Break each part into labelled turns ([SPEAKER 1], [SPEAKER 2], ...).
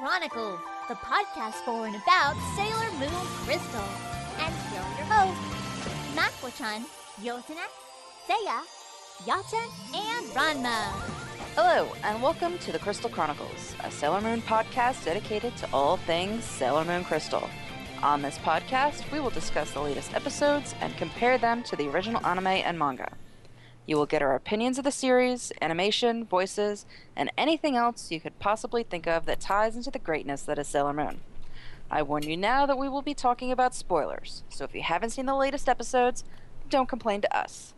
[SPEAKER 1] Chronicles, the podcast for and about Sailor Moon Crystal. And here are your hosts, Mako-chan, Yosonex, Seiya, Yaten, and Ranma.
[SPEAKER 2] Hello, and welcome to the Crystal Chronicles, a Sailor Moon podcast dedicated to all things Sailor Moon Crystal. On this podcast, we will discuss the latest episodes and compare them to the original anime and manga. You will get our opinions of the series, animation, voices, and anything else you could possibly think of that ties into the greatness that is Sailor Moon. I warn you now that we will be talking about spoilers, so if you haven't seen the latest episodes, don't complain to us.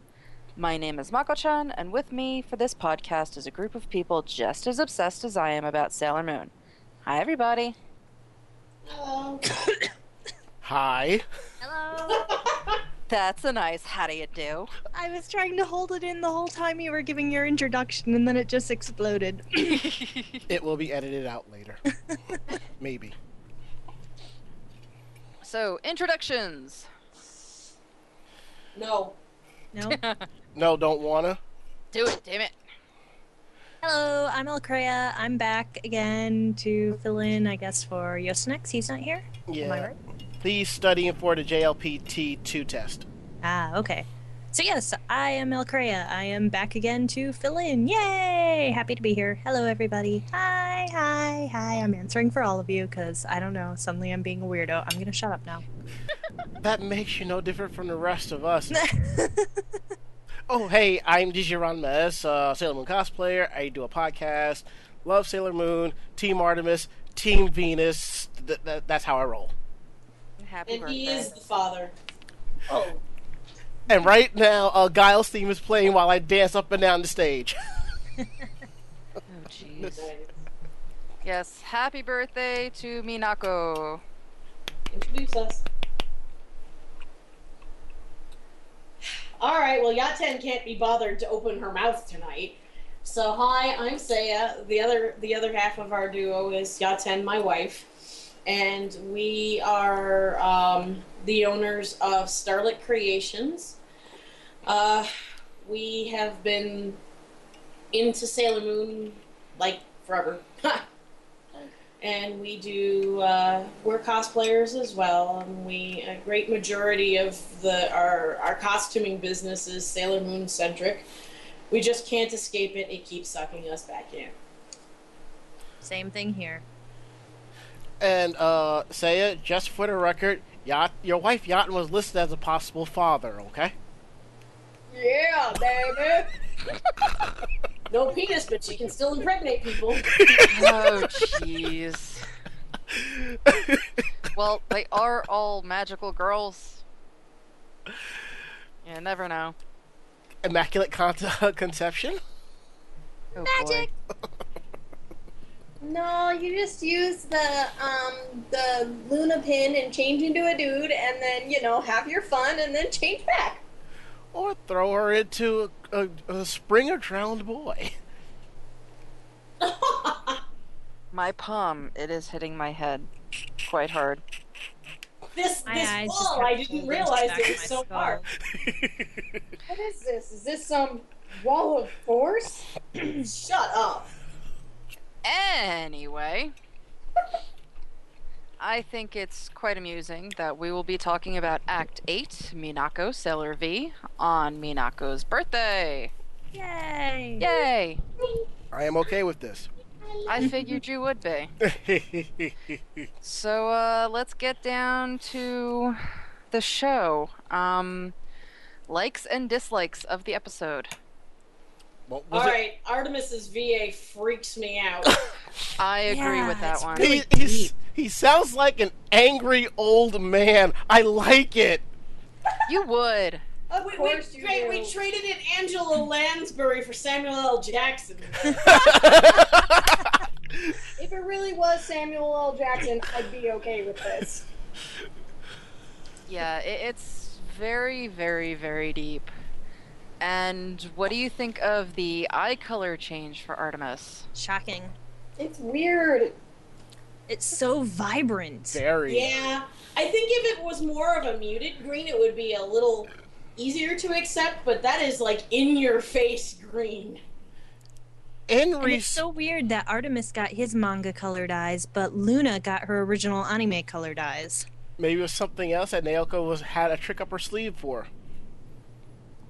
[SPEAKER 2] My name is Mako-chan, and with me for this podcast is a group of people just as obsessed as I am about Sailor Moon. Hi, everybody.
[SPEAKER 3] Hello.
[SPEAKER 4] Hi.
[SPEAKER 1] Hello.
[SPEAKER 2] That's a nice how do you do.
[SPEAKER 5] I was trying to hold it in the whole time you were giving your introduction, and then it just exploded.
[SPEAKER 4] It will be edited out later. Maybe.
[SPEAKER 2] So, introductions.
[SPEAKER 3] No.
[SPEAKER 5] no.
[SPEAKER 4] No, don't wanna.
[SPEAKER 2] Do it, damn it.
[SPEAKER 5] Hello, I'm Alkrea. I'm back again to fill in, I guess, for Yosonex. He's not here. Am I
[SPEAKER 4] Yeah.
[SPEAKER 5] right?
[SPEAKER 4] He's studying for the JLPT2 test.
[SPEAKER 5] Ah, okay. So yes, I am Alkrea. I am back again to fill in. Yay! Happy to be here. Hello, everybody. Hi, hi, hi. I'm answering for all of you because I don't know. Suddenly, I'm being a weirdo. I'm gonna shut up now.
[SPEAKER 4] That makes you no different from the rest of us. oh, hey, I'm Dijiron Mez, uh, Sailor Moon cosplayer. I do a podcast. Love Sailor Moon, Team Artemis, Team Venus. Th- th- that's how I roll.
[SPEAKER 2] Happy
[SPEAKER 3] And
[SPEAKER 2] birthday.
[SPEAKER 3] he is the father. Oh.
[SPEAKER 4] And right now, uh, Guile's theme is playing while I dance up and down the stage.
[SPEAKER 2] Oh, jeez. Yes, happy birthday to Minako.
[SPEAKER 3] Introduce us. Alright, well, Yaten can't be bothered to open her mouth tonight. So, hi, I'm Seiya. The other, the other half of our duo is Yaten, my wife. And we are um, the owners of Starlit Creations. Uh, we have been into Sailor Moon like forever. and we do uh, we're cosplayers as well and we a great majority of the our our costuming business is sailor moon centric we just can't escape it it keeps sucking us back in
[SPEAKER 5] Same thing here.
[SPEAKER 4] And uh, Seiya, just for the record, Yacht, your wife Yaten was listed as a possible father. Okay.
[SPEAKER 3] yeah baby no penis but she can still impregnate people
[SPEAKER 2] Oh, jeez. Well, they are all magical girls. You never know.
[SPEAKER 4] Immaculate con- conception.
[SPEAKER 2] Oh,
[SPEAKER 5] Magic.
[SPEAKER 2] Boy.
[SPEAKER 6] No, you just use the um the Luna pen and change into a dude, and then you know have your fun, and then change back.
[SPEAKER 4] Or throw her into a, a, a spring of drowned boy.
[SPEAKER 2] My palm, it is hitting my head quite hard.
[SPEAKER 3] this
[SPEAKER 5] My
[SPEAKER 3] this
[SPEAKER 5] eyes
[SPEAKER 3] wall, I didn't realize it was so
[SPEAKER 5] skull.
[SPEAKER 3] far
[SPEAKER 6] What is this? Is this some wall of force?
[SPEAKER 3] shut up
[SPEAKER 2] Anyway, I think it's quite amusing that we will be talking about Act 8, Minako Sailor V, on Minako's birthday.
[SPEAKER 5] Yay!
[SPEAKER 2] Yay!
[SPEAKER 4] I am okay with this.
[SPEAKER 2] I figured you would be. So, uh, let's get down to the show. Um, likes and dislikes of the episode.
[SPEAKER 4] What was
[SPEAKER 3] all
[SPEAKER 4] it?
[SPEAKER 3] right artemis's va freaks me out
[SPEAKER 2] I agree
[SPEAKER 5] Yeah,
[SPEAKER 2] with that
[SPEAKER 5] it's
[SPEAKER 2] one.
[SPEAKER 4] He, he's, he sounds like an angry old man. I like it.
[SPEAKER 2] You would.
[SPEAKER 6] Oh, of
[SPEAKER 3] we, we,
[SPEAKER 6] course you
[SPEAKER 3] tra-
[SPEAKER 6] do.
[SPEAKER 3] we traded in Angela Lansbury for Samuel L. Jackson.
[SPEAKER 6] If it really was Samuel L. Jackson, I'd be okay with this.
[SPEAKER 2] Yeah, it, it's very, very, very deep. And what do you think of the eye color change for Artemis?
[SPEAKER 5] Shocking.
[SPEAKER 6] It's weird.
[SPEAKER 5] It's so vibrant.
[SPEAKER 4] Very.
[SPEAKER 3] Yeah, I think if it was more of a muted green, it would be a little easier to accept. But that is like in your face green.
[SPEAKER 4] in
[SPEAKER 5] And
[SPEAKER 4] re-
[SPEAKER 5] it's so weird that Artemis got his manga colored eyes, but Luna got her original anime colored eyes.
[SPEAKER 4] maybe it was something else that Naoko was had a trick up her sleeve for.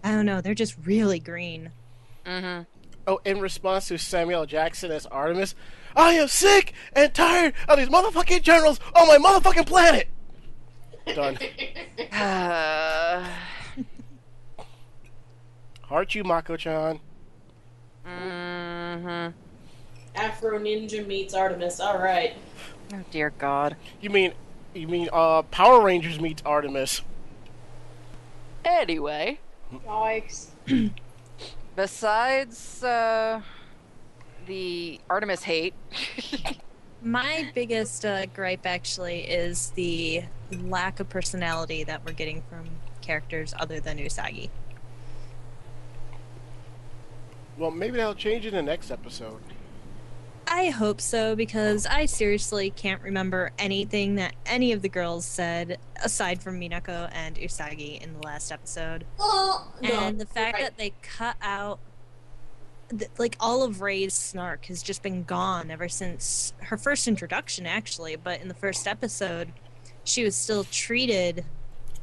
[SPEAKER 5] I don't know, they're just really green.
[SPEAKER 2] Mm-hmm.
[SPEAKER 4] Oh, in response to Samuel Jackson as Artemis, I am sick and tired of these motherfucking generals on my motherfucking planet. Done.
[SPEAKER 2] Uh,
[SPEAKER 4] Aren't you, Mako-chan?
[SPEAKER 2] mm-hmm.
[SPEAKER 3] Afro Ninja meets Artemis. All right.
[SPEAKER 2] Oh dear God.
[SPEAKER 4] You mean, you mean, uh, Power Rangers meets Artemis?
[SPEAKER 2] Anyway,
[SPEAKER 6] Yikes.
[SPEAKER 2] besides uh, the Artemis hate,
[SPEAKER 5] My biggest uh, gripe actually is the lack of personality that we're getting from characters other than Usagi.
[SPEAKER 4] Well, maybe that'll change in the next episode.
[SPEAKER 5] I hope so because I seriously can't remember anything that any of the girls said aside from Minako and Usagi in the last episode.
[SPEAKER 3] Well, no,
[SPEAKER 5] and the fact
[SPEAKER 3] right.
[SPEAKER 5] that they cut out th- like all of Ray's snark has just been gone ever since her first introduction actually, but in the first episode she was still treated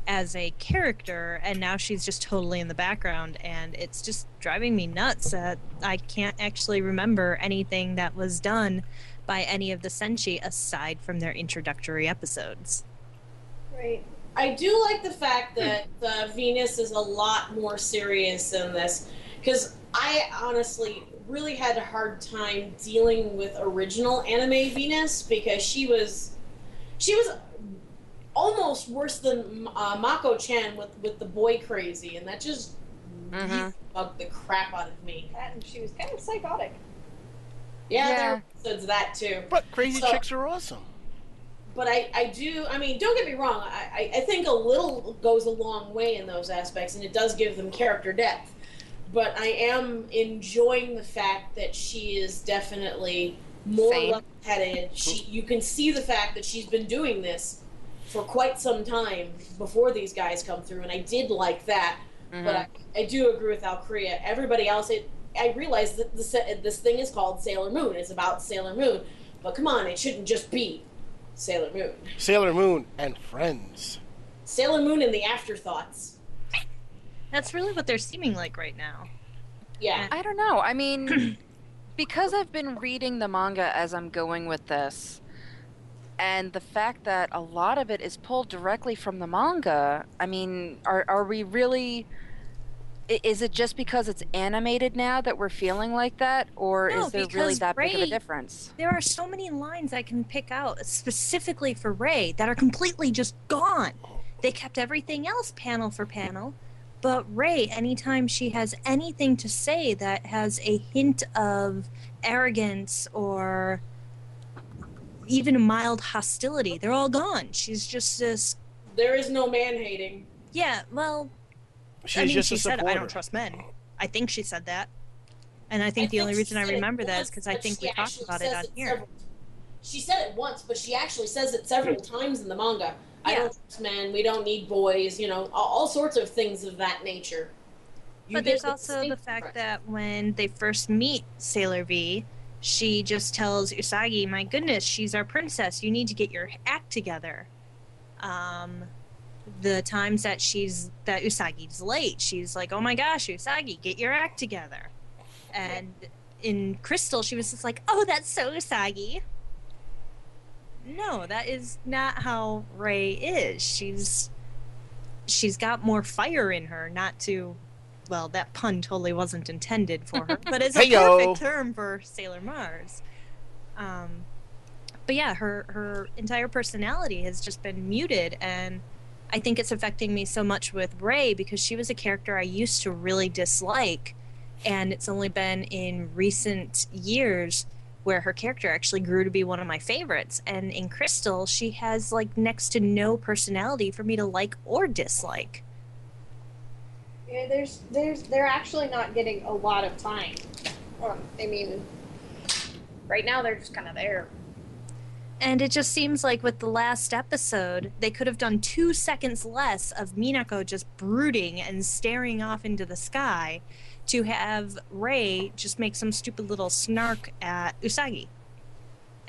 [SPEAKER 5] as a character and now she's just totally in the background and it's just driving me nuts that I can't actually remember anything that was done by any of the Senshi aside from their introductory episodes.
[SPEAKER 6] Right.
[SPEAKER 3] I do like the fact that uh, Venus is a lot more serious in this because I honestly really had a hard time dealing with original anime Venus because she was she was almost worse than uh, Mako Chan with with the boy crazy, and that just really
[SPEAKER 2] Mhm.
[SPEAKER 3] bugged the crap out of me.
[SPEAKER 6] That, and she was kind of psychotic.
[SPEAKER 3] Yeah,
[SPEAKER 2] Yeah.
[SPEAKER 3] there are episodes of that too.
[SPEAKER 4] But crazy
[SPEAKER 3] So-
[SPEAKER 4] chicks are awesome.
[SPEAKER 3] but I, I do I mean don't get me wrong I, I- I think a little goes a long way in those aspects and it does give them character depth but I am enjoying the fact that she is definitely more
[SPEAKER 2] Same.
[SPEAKER 3] level-headed she you can see the fact that she's been doing this for quite some time before these guys come through and I did like that but mm-hmm. I, I do agree with Alkrea everybody else it I realize that this, this thing is called Sailor Moon it's about Sailor Moon but come on it shouldn't just be Sailor Moon
[SPEAKER 4] Sailor Moon and Friends.
[SPEAKER 3] Sailor Moon and the afterthoughts.
[SPEAKER 5] That's really what they're seeming like right now.
[SPEAKER 3] Yeah.
[SPEAKER 2] I don't know. I mean, because I've been reading the manga as I'm going with this, and the fact that a lot of it is pulled directly from the manga, I mean, are, are we really. Is it just because it's animated now that we're feeling like that, or
[SPEAKER 5] No,
[SPEAKER 2] is there really that big of a difference?
[SPEAKER 5] There are so many lines I can pick out specifically for Ray that are completely just gone. They kept everything else panel for panel, but Ray, anytime she has anything to say that has a hint of arrogance or even mild hostility, they're all gone. She's just this.
[SPEAKER 3] There is no man hating.
[SPEAKER 5] Yeah, well,
[SPEAKER 4] She's
[SPEAKER 5] I mean,
[SPEAKER 4] just
[SPEAKER 5] she
[SPEAKER 4] a
[SPEAKER 5] said,
[SPEAKER 4] supporter.
[SPEAKER 5] "I don't trust men." I think she said that, and I think the only reason I remember that is
[SPEAKER 3] once,
[SPEAKER 5] because I think we talked about it
[SPEAKER 3] says
[SPEAKER 5] on here.
[SPEAKER 3] several- she said it once, but she actually says it several hmm. times in the manga. I don't trust men. We don't need boys. You know, all, all sorts of things of that nature. You
[SPEAKER 5] But there's
[SPEAKER 3] the
[SPEAKER 5] also the fact
[SPEAKER 3] difference.
[SPEAKER 5] that when they first meet Sailor V, she just tells Usagi, "My goodness, she's our princess. You need to get your act together." Um, the times that she's that Usagi's late, she's like, "Oh my gosh, Usagi, get your act together." And in Crystal, she was just like, "Oh, that's so Usagi." No, that is not how Ray is. She's she's got more fire in her, not to well, that pun totally wasn't intended for her, but it's a
[SPEAKER 4] Heyo.
[SPEAKER 5] perfect term for Sailor Mars. Um, but yeah, her her entire personality has just been muted, and I think it's affecting me so much with Ray because she was a character I used to really dislike, and it's only been in recent years where her character actually grew to be one of my favorites. And in Crystal, she has like next to no personality for me to like or dislike.
[SPEAKER 6] Yeah, there's, there's, they're actually not getting a lot of time. I mean, right now they're just kind of there.
[SPEAKER 5] And it just seems like with the last episode, they could have done two seconds less of Minako just brooding and staring off into the sky to have Ray just make some stupid little snark at Usagi.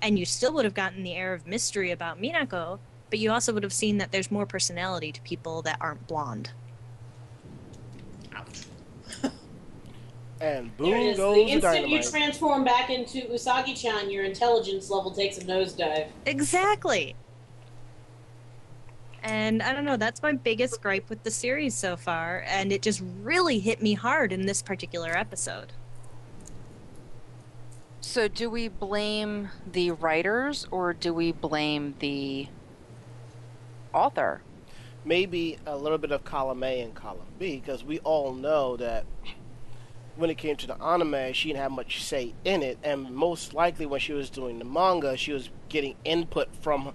[SPEAKER 5] And you still would have gotten the air of mystery about Minako, but you also would have seen that there's more personality to people that aren't blonde.
[SPEAKER 4] And
[SPEAKER 3] There it
[SPEAKER 4] boom goes
[SPEAKER 3] the
[SPEAKER 4] the
[SPEAKER 3] instant you transform back into Usagi-chan, your intelligence level takes a nosedive.
[SPEAKER 5] Exactly. And I don't know, that's my biggest gripe with the series so far, and it just really hit me hard in this particular episode.
[SPEAKER 2] So, do we blame the writers or do we blame the author?
[SPEAKER 4] maybe a little bit of column A and column B because we all know that when it came to the anime, she didn't have much say in it, and most likely when she was doing the manga, she was getting input from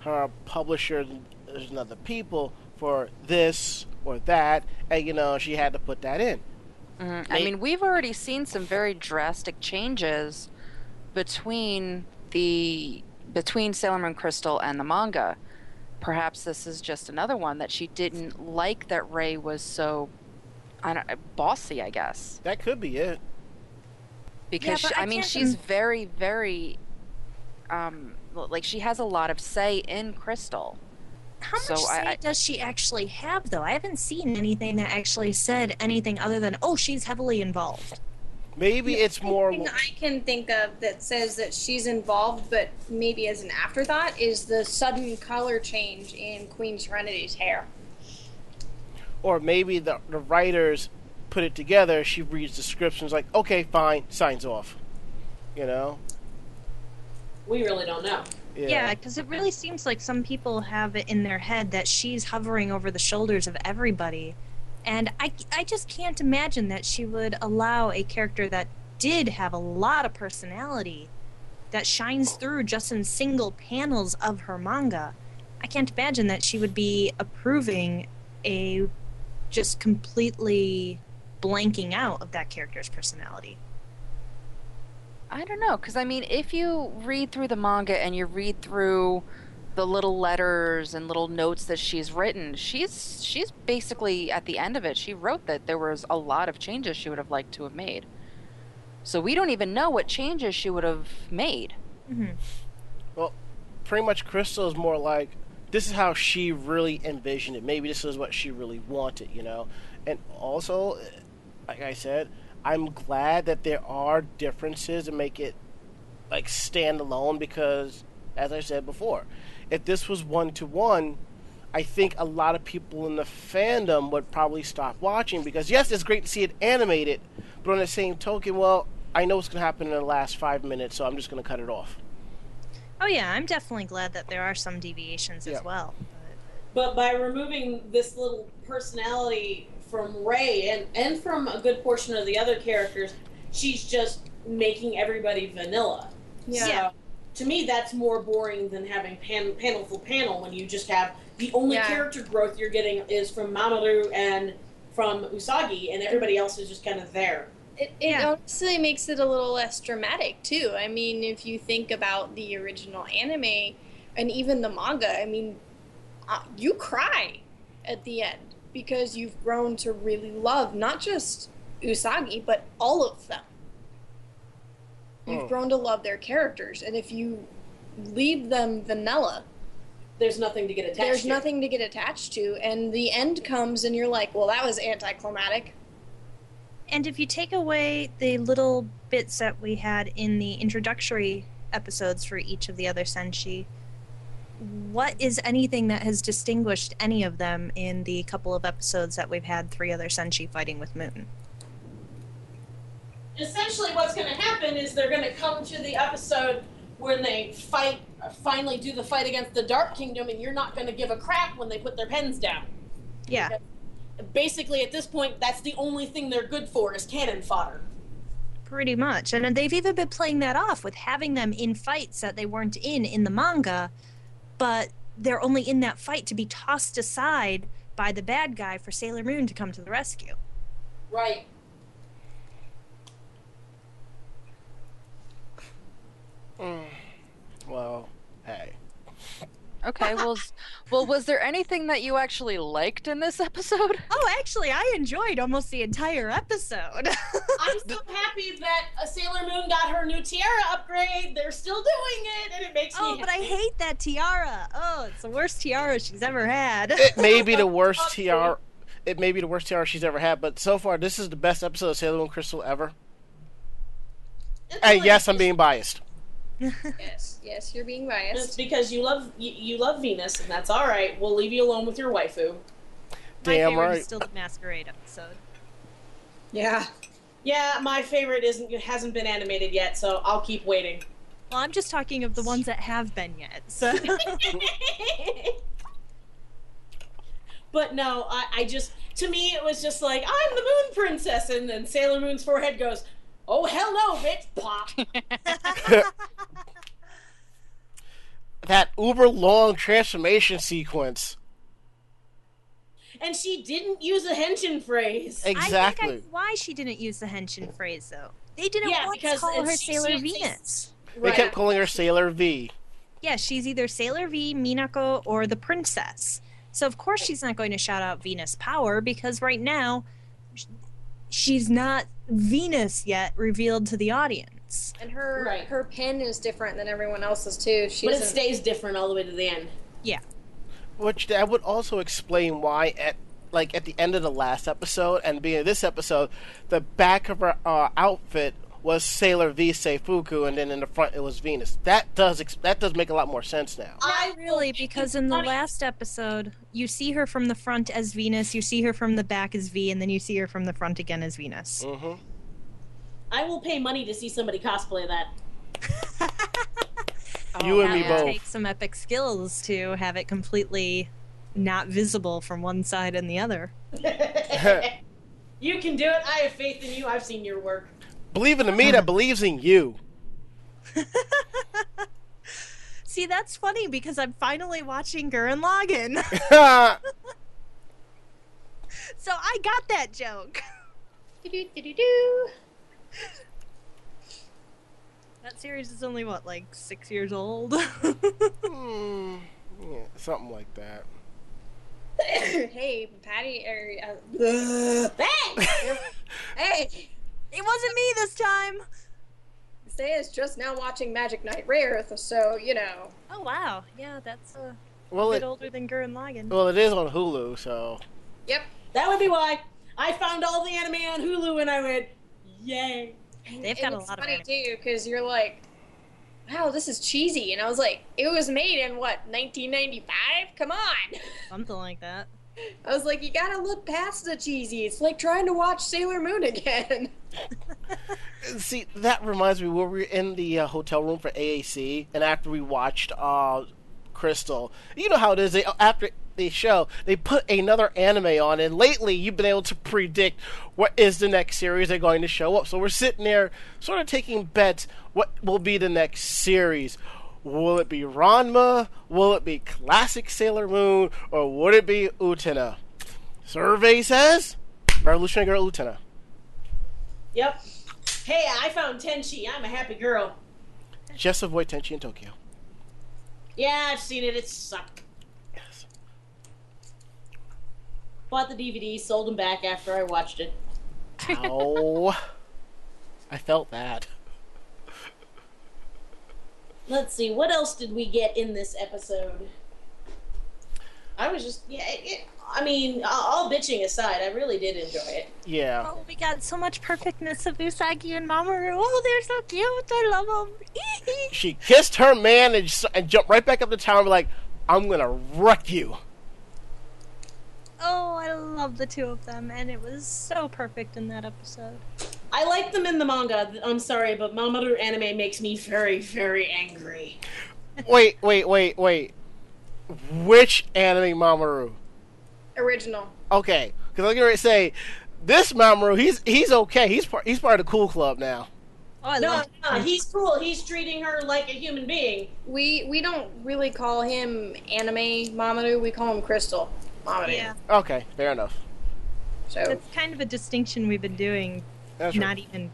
[SPEAKER 4] her publishers and other people for this or that, and you know she had to put that in.
[SPEAKER 2] Mhm. I mean, we've already seen some very drastic changes between the between Sailor Moon Crystal and the manga. Perhaps this is just another one that she didn't like that Ray was so I don't, bossy, I guess.
[SPEAKER 4] That could be it.
[SPEAKER 2] Because
[SPEAKER 5] but
[SPEAKER 2] she,
[SPEAKER 5] I
[SPEAKER 2] I mean,
[SPEAKER 5] can't
[SPEAKER 2] she's very, very, um, like she has a lot of say in Crystal.
[SPEAKER 5] How
[SPEAKER 2] So
[SPEAKER 5] much say
[SPEAKER 2] I-
[SPEAKER 5] does she actually have, though? I haven't seen anything that actually said anything other than, oh, she's heavily involved.
[SPEAKER 4] Maybe it's more.
[SPEAKER 6] thing I can think of that says that she's involved, but maybe as an afterthought, is the sudden color change in Queen Serenity's hair.
[SPEAKER 4] Or maybe the, the writers put it together. She reads the scripts and is like, okay, fine, signs off. You know?
[SPEAKER 3] We really don't know.
[SPEAKER 5] Yeah, because it really seems like some people have it in their head that she's hovering over the shoulders of everybody. And I, I just can't imagine that she would allow a character that did have a lot of personality that shines through just in single panels of her manga. I can't imagine that she would be approving a just completely blanking out of that character's personality.
[SPEAKER 2] I don't know, because I mean, if you read through the manga and you read through the little letters and little notes that she's written, she's she's basically at the end of it. She wrote that there was a lot of changes she would have liked to have made. So we don't even know what changes she would have made. Mm-hmm.
[SPEAKER 4] Well, pretty much, Crystal is more like this is how she really envisioned it. Maybe this is what she really wanted, you know? And also, like I said, I'm glad that there are differences to make it like stand alone because, as I said before, if this was one to one, I think a lot of people in the fandom would probably stop watching because yes, it's great to see it animated, but on the same token, well, I know what's going to happen in the last five minutes, so I'm just going to cut it off.
[SPEAKER 5] Oh, yeah, I'm definitely glad that there are some deviations
[SPEAKER 4] Yeah.
[SPEAKER 5] as well.
[SPEAKER 3] But by removing this little personality from Ray and, and from a good portion of the other characters, she's just making everybody vanilla.
[SPEAKER 6] Yeah.
[SPEAKER 3] So, to me, that's more boring than having pan, panel for panel when you just have the only
[SPEAKER 6] Yeah.
[SPEAKER 3] character growth you're getting is from Mamoru and from Usagi, and everybody else is just kind of there.
[SPEAKER 6] It, it
[SPEAKER 5] Yeah.
[SPEAKER 6] honestly makes it a little less dramatic too. I mean, if you think about the original anime and even the manga, I mean, uh, you cry at the end because you've grown to really love not just Usagi but all of them. You've
[SPEAKER 4] Hmm.
[SPEAKER 6] grown to love their characters, and if you leave them vanilla,
[SPEAKER 3] There's nothing to get attached
[SPEAKER 6] there's
[SPEAKER 3] to.
[SPEAKER 6] nothing to get attached to, and the end comes, and you're like, well, that was anticlimactic.
[SPEAKER 5] And if you take away the little bits that we had in the introductory episodes for each of the other Senshi, what is anything that has distinguished any of them in the couple of episodes that we've had three other Senshi fighting with Moon?
[SPEAKER 3] essentially what's going to happen is they're going to come to the episode when they fight finally do the fight against the dark kingdom and you're not going to give a crap when they put their pens down
[SPEAKER 5] Yeah.
[SPEAKER 3] Basically at this point that's the only thing they're good for is cannon fodder
[SPEAKER 5] Pretty much. And they've even been playing that off with having them in fights that they weren't in in the manga, but they're only in that fight to be tossed aside by the bad guy for Sailor Moon to come to the rescue.
[SPEAKER 3] right mm.
[SPEAKER 4] Well, hey.
[SPEAKER 2] Okay, well, well, was there anything that you actually liked in this episode?
[SPEAKER 5] Oh, actually, I enjoyed almost the entire episode.
[SPEAKER 3] I'm so happy that a Sailor Moon got her new tiara upgrade. They're still doing it, and it makes
[SPEAKER 5] oh,
[SPEAKER 3] me.
[SPEAKER 5] Oh, but I hate that tiara. Oh, it's the worst tiara she's ever had.
[SPEAKER 4] It may be the worst tiara. It may be the worst tiara she's ever had, but so far this is the best episode of Sailor Moon Crystal ever.
[SPEAKER 3] It's
[SPEAKER 4] Hey,
[SPEAKER 3] like-
[SPEAKER 4] yes, I'm being biased.
[SPEAKER 6] Yes, yes, you're being biased.
[SPEAKER 3] It's
[SPEAKER 6] biased.
[SPEAKER 3] because you love you, you love Venus, and that's all right. We'll leave you alone with your waifu.
[SPEAKER 5] Damn My
[SPEAKER 4] Damn
[SPEAKER 5] favorite
[SPEAKER 4] right.
[SPEAKER 5] is still the masquerade episode.
[SPEAKER 6] Yeah.
[SPEAKER 3] Yeah, my favorite isn't hasn't been animated yet, so I'll keep waiting.
[SPEAKER 5] Well, I'm just talking of the ones that have been yet. So
[SPEAKER 3] but no, I, I just to me it was just like I'm the Moon Princess, and then Sailor Moon's forehead goes, "Oh hello, no, bitch!" Pop.
[SPEAKER 4] That uber long transformation sequence.
[SPEAKER 3] and she didn't use a henshin phrase.
[SPEAKER 4] Exactly.
[SPEAKER 5] I think I, why she didn't use the henshin phrase though. They didn't
[SPEAKER 3] Yeah,
[SPEAKER 5] once
[SPEAKER 3] because
[SPEAKER 5] call her
[SPEAKER 3] it's-
[SPEAKER 5] Sailor
[SPEAKER 3] she- she-
[SPEAKER 5] Venus.
[SPEAKER 4] They kept calling her Sailor V.
[SPEAKER 5] Yeah, she's either Sailor V, Minako, or the princess. So of course she's not going to shout out Venus power because right now sh- she's not Venus yet revealed to the audience.
[SPEAKER 6] And her
[SPEAKER 3] Right.
[SPEAKER 6] her pin is different than everyone else's too. She
[SPEAKER 3] but it
[SPEAKER 6] doesn't-
[SPEAKER 3] stays different all the way to the end. Yeah.
[SPEAKER 4] Which that would also explain why at like at the end of the last episode and being this episode, the back of her uh, outfit was Sailor V Seifuku, and then in the front it was Venus. That does ex- that does make a lot more sense now.
[SPEAKER 3] I
[SPEAKER 5] Not really, because in the last episode, you see her from the front as Venus, you see her from the back as V, and then you see her from the front again as Venus.
[SPEAKER 4] hmm
[SPEAKER 3] I will pay money to see somebody cosplay that.
[SPEAKER 4] You and me both.
[SPEAKER 5] take some epic skills to have it completely not visible from one side and the other.
[SPEAKER 3] you can do it. I have faith in you. I've seen your work.
[SPEAKER 4] Believe in the me that believes in you.
[SPEAKER 5] See, that's funny because I'm finally watching Gurren Lagann. so I got that joke. That series is only, what, like six years old?
[SPEAKER 4] Hmm, yeah, something like that.
[SPEAKER 6] hey, Patty. Er, uh,
[SPEAKER 3] Hey!
[SPEAKER 6] hey,
[SPEAKER 5] it wasn't me this time!
[SPEAKER 6] Seiya's just now watching Magic Knight Rayearth, so you know.
[SPEAKER 5] Oh, wow. Yeah, that's a
[SPEAKER 4] Well,
[SPEAKER 5] bit
[SPEAKER 4] it
[SPEAKER 5] older than Gurren Lagann.
[SPEAKER 4] well it is on Hulu, so
[SPEAKER 6] Yep.
[SPEAKER 3] that would be why. I found all the anime on Hulu and I went, yay.
[SPEAKER 5] They've got a
[SPEAKER 6] it's
[SPEAKER 5] lot of
[SPEAKER 6] funny
[SPEAKER 5] anime.
[SPEAKER 6] too because you're like, wow, this is cheesy, and I was like, it was made in what 1995? Come on.
[SPEAKER 5] Something like that.
[SPEAKER 6] I was like, you gotta look past the cheesy. It's like trying to watch Sailor Moon again.
[SPEAKER 4] See, that reminds me, we were in the uh, hotel room for AAC, and after we watched uh, Crystal, you know how it is. They, after the show, they put another anime on, and lately you've been able to predict what is the next series they're going to show up. So we're sitting there, sort of taking bets. What will be the next series? Will it be Ranma? Will it be classic Sailor Moon? Or would it be Utena? Survey says Revolutionary Girl Utena.
[SPEAKER 3] Yep. Hey, I found Tenchi. I'm a happy girl.
[SPEAKER 4] Just avoid Tenchi in Tokyo.
[SPEAKER 3] Yeah, I've seen it. It sucked.
[SPEAKER 4] Yes.
[SPEAKER 3] Bought the DVD, sold them back after I watched it.
[SPEAKER 4] Ow. I felt that.
[SPEAKER 3] Let's see, what else did we get in this episode? I was just, yeah, it, it- I mean, all bitching aside, I really did enjoy it.
[SPEAKER 4] Yeah.
[SPEAKER 5] Oh, we got so much perfectness of Usagi and Mamoru. Oh, they're so cute. I love them.
[SPEAKER 4] She kissed her man and, s- and jumped right back up the tower and be like, I'm gonna wreck you.
[SPEAKER 5] oh, I love the two of them, and it was so perfect in that episode.
[SPEAKER 3] I like them in the manga. I'm sorry, but Mamoru anime makes me very, very angry.
[SPEAKER 4] Wait, wait, wait, wait. Which anime Mamoru?
[SPEAKER 6] Original.
[SPEAKER 4] Okay, because I was gonna say, this Mamoru, he's he's okay. He's part he's part of the cool club now.
[SPEAKER 5] Oh,
[SPEAKER 3] No, no, he's cool. He's treating her like a human being.
[SPEAKER 6] We we don't really call him anime Mamoru. We call him Crystal Mamoru.
[SPEAKER 5] Yeah,
[SPEAKER 4] Okay, fair enough.
[SPEAKER 6] So
[SPEAKER 5] that's kind of a distinction we've been doing,
[SPEAKER 4] That's right.
[SPEAKER 5] not even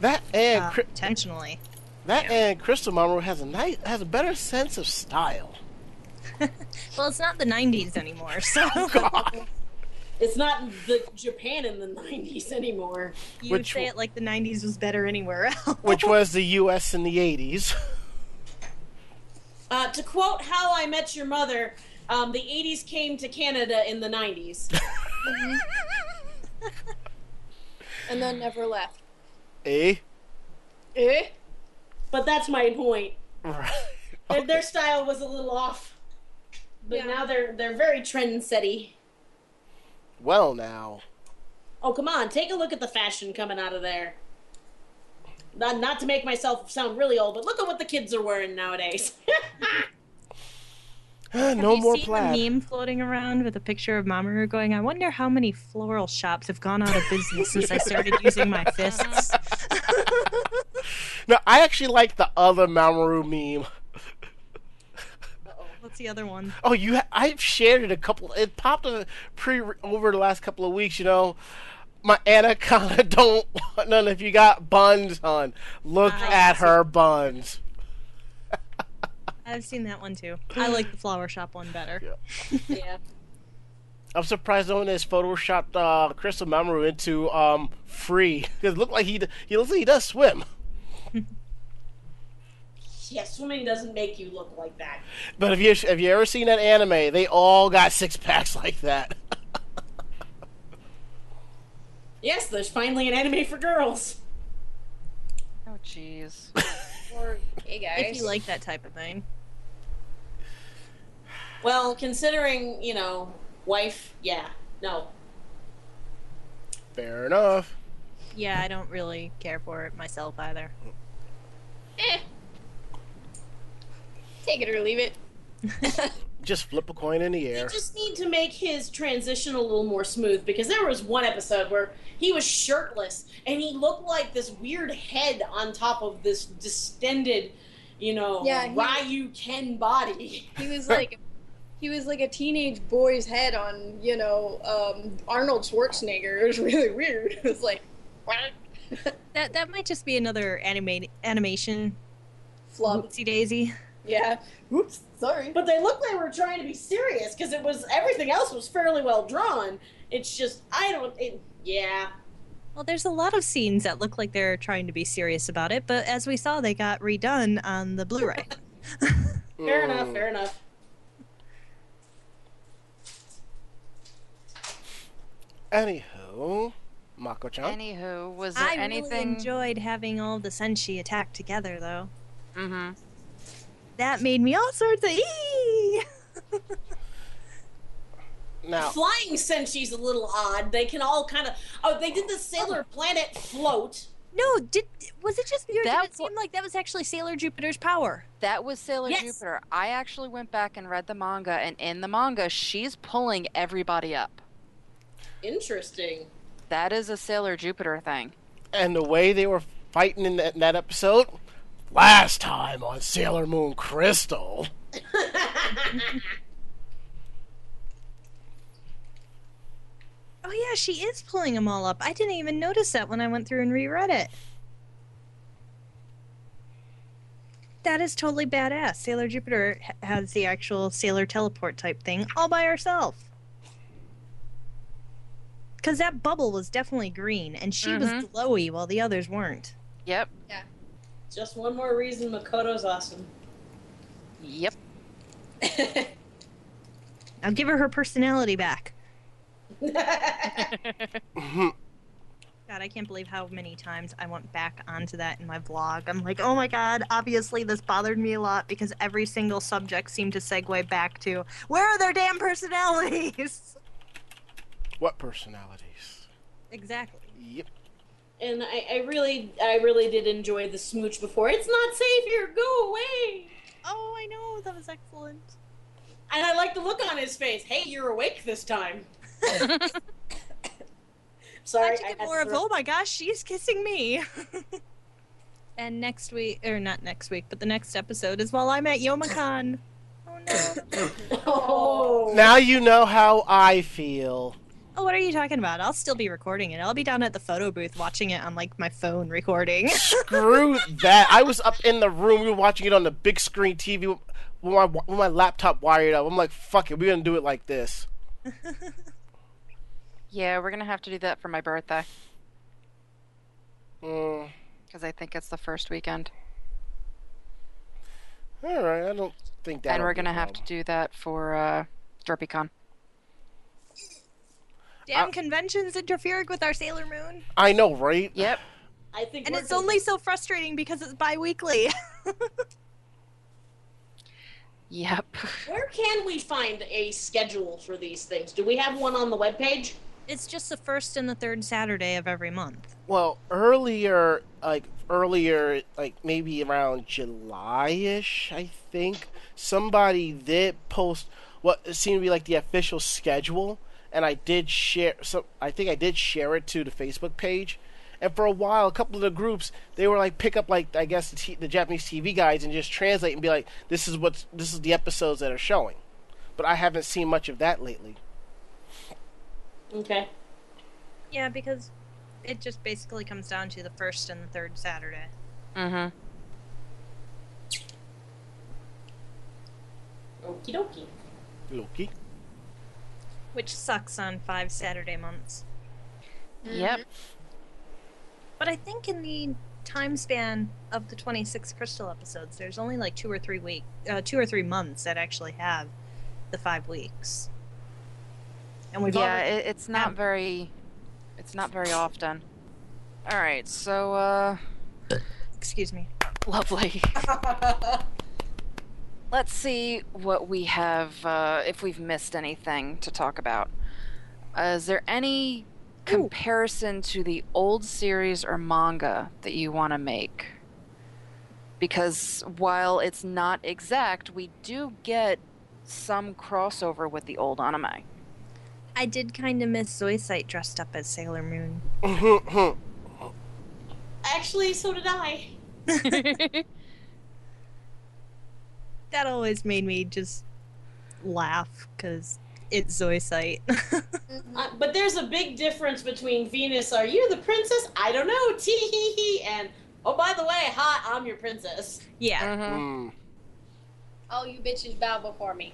[SPEAKER 4] That and
[SPEAKER 5] uh, intentionally.
[SPEAKER 4] that and Crystal Mamoru has a nice has a better sense of style.
[SPEAKER 5] Well, it's not the 90s anymore, so
[SPEAKER 4] God.
[SPEAKER 3] It's not the Japan in the 90s anymore.
[SPEAKER 5] you
[SPEAKER 4] Which
[SPEAKER 5] say it like the 90s was better anywhere else.
[SPEAKER 4] Which was the U.S. in the 80s.
[SPEAKER 3] Uh, to quote How I Met Your Mother, um, the 80s came to Canada in the 90s.
[SPEAKER 6] And then never left.
[SPEAKER 4] eh?
[SPEAKER 6] Eh?
[SPEAKER 3] But that's my point.
[SPEAKER 4] Right.
[SPEAKER 3] Their, their style was a little off. But
[SPEAKER 6] Yeah.
[SPEAKER 3] now they're they're very trend setty.
[SPEAKER 4] Well, now.
[SPEAKER 3] Oh come on, take a look at the fashion coming out of there. Not not to make myself sound really old, but look at what the kids are wearing nowadays.
[SPEAKER 4] no
[SPEAKER 5] Have you
[SPEAKER 4] more
[SPEAKER 5] seen
[SPEAKER 4] plaid.
[SPEAKER 5] the meme floating around with a picture of Mamoru going, I wonder how many floral shops have gone out of business since I started using my fists.
[SPEAKER 4] No, I actually like the other Mamoru meme.
[SPEAKER 5] What's the other one?
[SPEAKER 4] Oh, you! Ha- I've shared it a couple. It popped a pre over the last couple of weeks. You know, my anaconda don't want none. If you got buns, on. look at her buns.
[SPEAKER 5] I've seen that one too. I like the flower shop one better.
[SPEAKER 3] yeah.
[SPEAKER 4] I'm surprised no one has photoshopped uh, Crystal Mamoru into um, free because it looked like he d- he looks like he does swim.
[SPEAKER 3] Yeah, swimming doesn't make you look like that.
[SPEAKER 4] But have you have you ever seen that anime? They all got six packs like that.
[SPEAKER 3] Yes, there's finally an anime for girls.
[SPEAKER 2] Oh, jeez.
[SPEAKER 6] Or hey guys.
[SPEAKER 5] If you like that type of thing.
[SPEAKER 3] Well, considering, you know, wife, yeah. No.
[SPEAKER 4] Fair enough.
[SPEAKER 5] Yeah, I don't really care for it myself either.
[SPEAKER 6] Eh. Take it or leave it.
[SPEAKER 4] Just flip a coin in the air.
[SPEAKER 3] You just need to make his transition a little more smooth because there was one episode where he was shirtless and he looked like this weird head on top of this distended, you know,
[SPEAKER 6] Yeah, he-
[SPEAKER 3] Ryu Ken body.
[SPEAKER 6] He was like he was like a teenage boy's head on, you know, um, Arnold Schwarzenegger. It was really weird. It was like what?
[SPEAKER 5] That that might just be another anime animation
[SPEAKER 6] flub.
[SPEAKER 5] whoopsie daisy.
[SPEAKER 6] Yeah. Oops, sorry.
[SPEAKER 3] But they looked like they were trying to be serious because it was everything else was fairly well drawn. It's just I don't. It, yeah.
[SPEAKER 5] Well, there's a lot of scenes that look like they're trying to be serious about it, but as we saw, they got redone on the Blu-ray.
[SPEAKER 3] Fair enough.
[SPEAKER 4] Mm.
[SPEAKER 3] Fair enough.
[SPEAKER 4] Anywho, Mako-chan.
[SPEAKER 2] Anywho, was there
[SPEAKER 5] I really enjoyed having all the Senshi attack together, though.
[SPEAKER 2] Mm-hmm.
[SPEAKER 5] That made me all sorts of ee.
[SPEAKER 4] now,
[SPEAKER 3] Flying Senshi's a little odd. They can all kind of. Oh, they did the Sailor Planet float.
[SPEAKER 5] no, did was it just me or
[SPEAKER 2] That
[SPEAKER 5] did it
[SPEAKER 2] wa-
[SPEAKER 5] seem like that was actually Sailor Jupiter's power?
[SPEAKER 2] That was Sailor
[SPEAKER 3] Yes.
[SPEAKER 2] Jupiter. I actually went back and read the manga, and in the manga, she's pulling everybody up.
[SPEAKER 3] Interesting.
[SPEAKER 2] That is a Sailor Jupiter thing.
[SPEAKER 4] and the way they were fighting in that, in that episode, last time on Sailor Moon Crystal.
[SPEAKER 5] Oh yeah, she is pulling them all up. I didn't even notice that when I went through and reread it. That is totally badass. Sailor Jupiter has the actual sailor teleport type thing all by herself. Because that bubble was definitely green, and she was
[SPEAKER 2] Mhm.
[SPEAKER 5] glowy while the others weren't.
[SPEAKER 2] Yep. Yeah.
[SPEAKER 3] Just one more reason Makoto's awesome.
[SPEAKER 2] Yep.
[SPEAKER 5] I'll give her her personality back. God, I can't believe how many times I went back onto that in my vlog. I'm like, oh my god, obviously this bothered me a lot because every single subject seemed to segue back to where are their damn personalities?
[SPEAKER 4] what personalities?
[SPEAKER 5] Exactly.
[SPEAKER 4] Yep.
[SPEAKER 3] and I, I really, I really did enjoy the smooch before. It's not safe here. Go away.
[SPEAKER 5] Oh, I know, that was excellent.
[SPEAKER 3] And I like the look on his face. Hey, you're awake this time. Sorry.
[SPEAKER 5] How'd you
[SPEAKER 3] I
[SPEAKER 5] get
[SPEAKER 3] had
[SPEAKER 5] more of,
[SPEAKER 3] throw-
[SPEAKER 5] oh my gosh, she's kissing me. and next week, or not next week, but the next episode is while I'm at Youmacon. Oh no.
[SPEAKER 3] Oh.
[SPEAKER 4] Now you know how I feel.
[SPEAKER 5] Oh, what are you talking about? I'll still be recording it. I'll be down at the photo booth watching it on like my phone recording.
[SPEAKER 4] Screw that! I was up in the room. We were watching it on the big screen TV with my with my laptop wired up. I'm like, fuck it, we're gonna do it like this.
[SPEAKER 2] Yeah, we're gonna have to do that for my birthday
[SPEAKER 4] Mm,
[SPEAKER 2] because I think it's the first weekend,
[SPEAKER 4] all right, I don't think that.
[SPEAKER 2] and we're gonna have to do that for uh, DerpyCon.
[SPEAKER 5] Damn
[SPEAKER 4] Uh,
[SPEAKER 5] conventions interfering with our Sailor Moon.
[SPEAKER 4] I know, right?
[SPEAKER 2] Yep.
[SPEAKER 3] I think
[SPEAKER 5] And it's
[SPEAKER 3] gonna-
[SPEAKER 5] only so frustrating because it's bi-weekly.
[SPEAKER 2] Yep.
[SPEAKER 3] Where can we find a schedule for these things? Do we have one on the webpage?
[SPEAKER 5] it's just the first and the third Saturday of every month.
[SPEAKER 4] Well, earlier, like earlier, like maybe around July-ish, I think somebody did post what seemed to be like the official schedule, and I did share. So I think I did share it to the Facebook page. And for a while, a couple of the groups they were like pick up like I guess the, t- the Japanese TV guides and just translate and be like, this is what's this is the episodes that are showing. But I haven't seen much of that lately.
[SPEAKER 3] Okay.
[SPEAKER 5] Yeah, because it just basically comes down to the first and the third Saturday.
[SPEAKER 2] Mm-hmm.
[SPEAKER 3] Okie dokie.
[SPEAKER 4] Loki.
[SPEAKER 5] Which sucks on five Saturday months.
[SPEAKER 2] Yep.
[SPEAKER 5] But I think in the time span of the 26 Crystal episodes, there's only like two or three week, uh, two or three months that actually have the five weeks. And we've
[SPEAKER 2] yeah,
[SPEAKER 5] already,
[SPEAKER 2] it, it's not
[SPEAKER 5] Um,
[SPEAKER 2] very, it's not very often. All right, so uh,
[SPEAKER 5] excuse me.
[SPEAKER 2] lovely. Let's see what we have. Uh, if we've missed anything to talk about. Uh, is there any comparison to the old series or manga that you want to make? Because while it's not exact, we do get some crossover with the old anime.
[SPEAKER 5] I did kind of miss Zoisite dressed up as Sailor Moon.
[SPEAKER 3] Actually, so did I.
[SPEAKER 5] That always made me just laugh because it's Zoisite.
[SPEAKER 3] Uh, but there's a big difference between Venus, are you the princess? I don't know, tee hee hee, and oh, by the way, hi, I'm your princess.
[SPEAKER 5] yeah.
[SPEAKER 2] Mhm.
[SPEAKER 4] Mm.
[SPEAKER 6] All you bitches bow before me.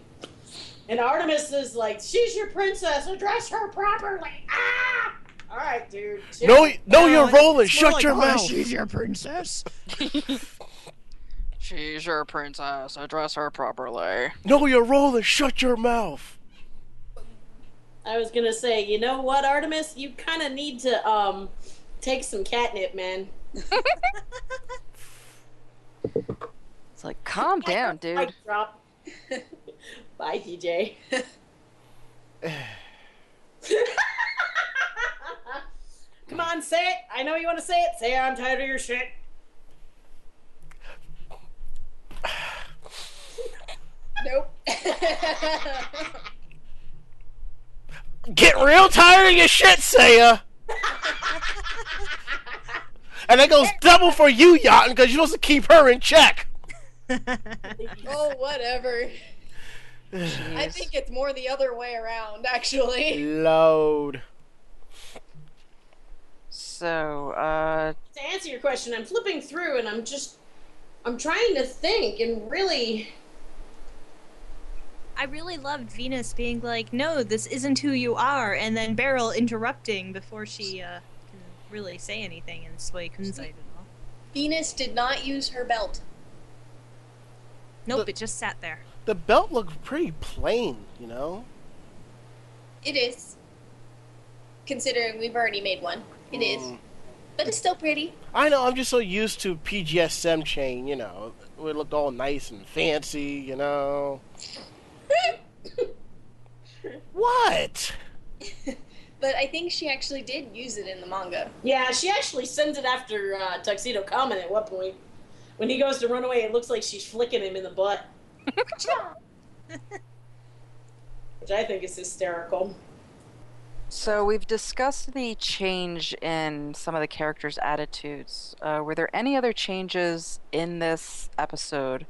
[SPEAKER 3] And Artemis is like, she's your princess, address her properly. Ah! All right, dude. chill.
[SPEAKER 4] Know, know your
[SPEAKER 5] it's-
[SPEAKER 4] role and shut
[SPEAKER 5] like,
[SPEAKER 4] your
[SPEAKER 5] "Oh,
[SPEAKER 4] mouth.
[SPEAKER 5] She's your princess.
[SPEAKER 2] She's your princess. Address her properly.
[SPEAKER 4] No, your role and shut your mouth.
[SPEAKER 3] I was gonna say, you know what, Artemis? You kind of need to um take some catnip, man.
[SPEAKER 2] It's like, calm down, dude.
[SPEAKER 3] Mic drop. Bye, DJ. Come on, say it. I know you want to say it. Say I'm tired of your shit.
[SPEAKER 6] Nope.
[SPEAKER 4] Get real tired of your shit, Seiya. and that goes double for you, Yaten, because you're supposed to keep her in check.
[SPEAKER 6] oh, whatever. I think it's more the other way around, actually.
[SPEAKER 4] Load.
[SPEAKER 2] So, uh,
[SPEAKER 3] to answer your question, I'm flipping through and I'm just I'm trying to think and really
[SPEAKER 5] I really loved Venus being like, "No, this isn't who you are," and then Beryl interrupting before she uh, can really say anything and sway Kunzite at all.
[SPEAKER 6] Venus did not use her belt.
[SPEAKER 5] Nope,
[SPEAKER 4] But-
[SPEAKER 5] it just sat there.
[SPEAKER 4] The belt looked pretty plain, you know?
[SPEAKER 6] It is. Considering we've already made one. It is.
[SPEAKER 4] Mm.
[SPEAKER 6] But it's still pretty.
[SPEAKER 4] I know, I'm just so used to PGSM chain, you know. It looked all nice and fancy, you know. What?
[SPEAKER 6] But I think she actually did use it in the manga.
[SPEAKER 3] Yeah, she actually sends it after uh, Tuxedo Kamen at one point. When he goes to run away, it looks like she's flicking him in the butt. Which I think is hysterical.
[SPEAKER 2] so we've discussed the change in some of the characters' attitudes. Uh, were there any other changes in this episode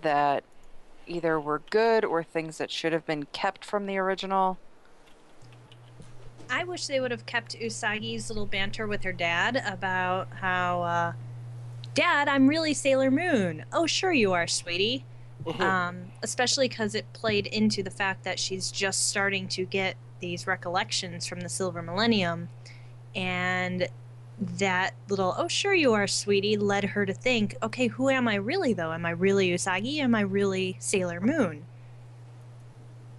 [SPEAKER 2] that either were good or things that should have been kept from the original?
[SPEAKER 5] I wish they would have kept Usagi's little banter with her dad about how, uh, Dad, I'm really Sailor Moon. Oh, sure you are, sweetie.
[SPEAKER 4] Mhm.
[SPEAKER 5] Um, especially because it played into the fact that she's just starting to get these recollections from the Silver Millennium. And that little, oh, sure you are, sweetie, led her to think, okay, who am I really, though? Am I really Usagi? Am I really Sailor Moon?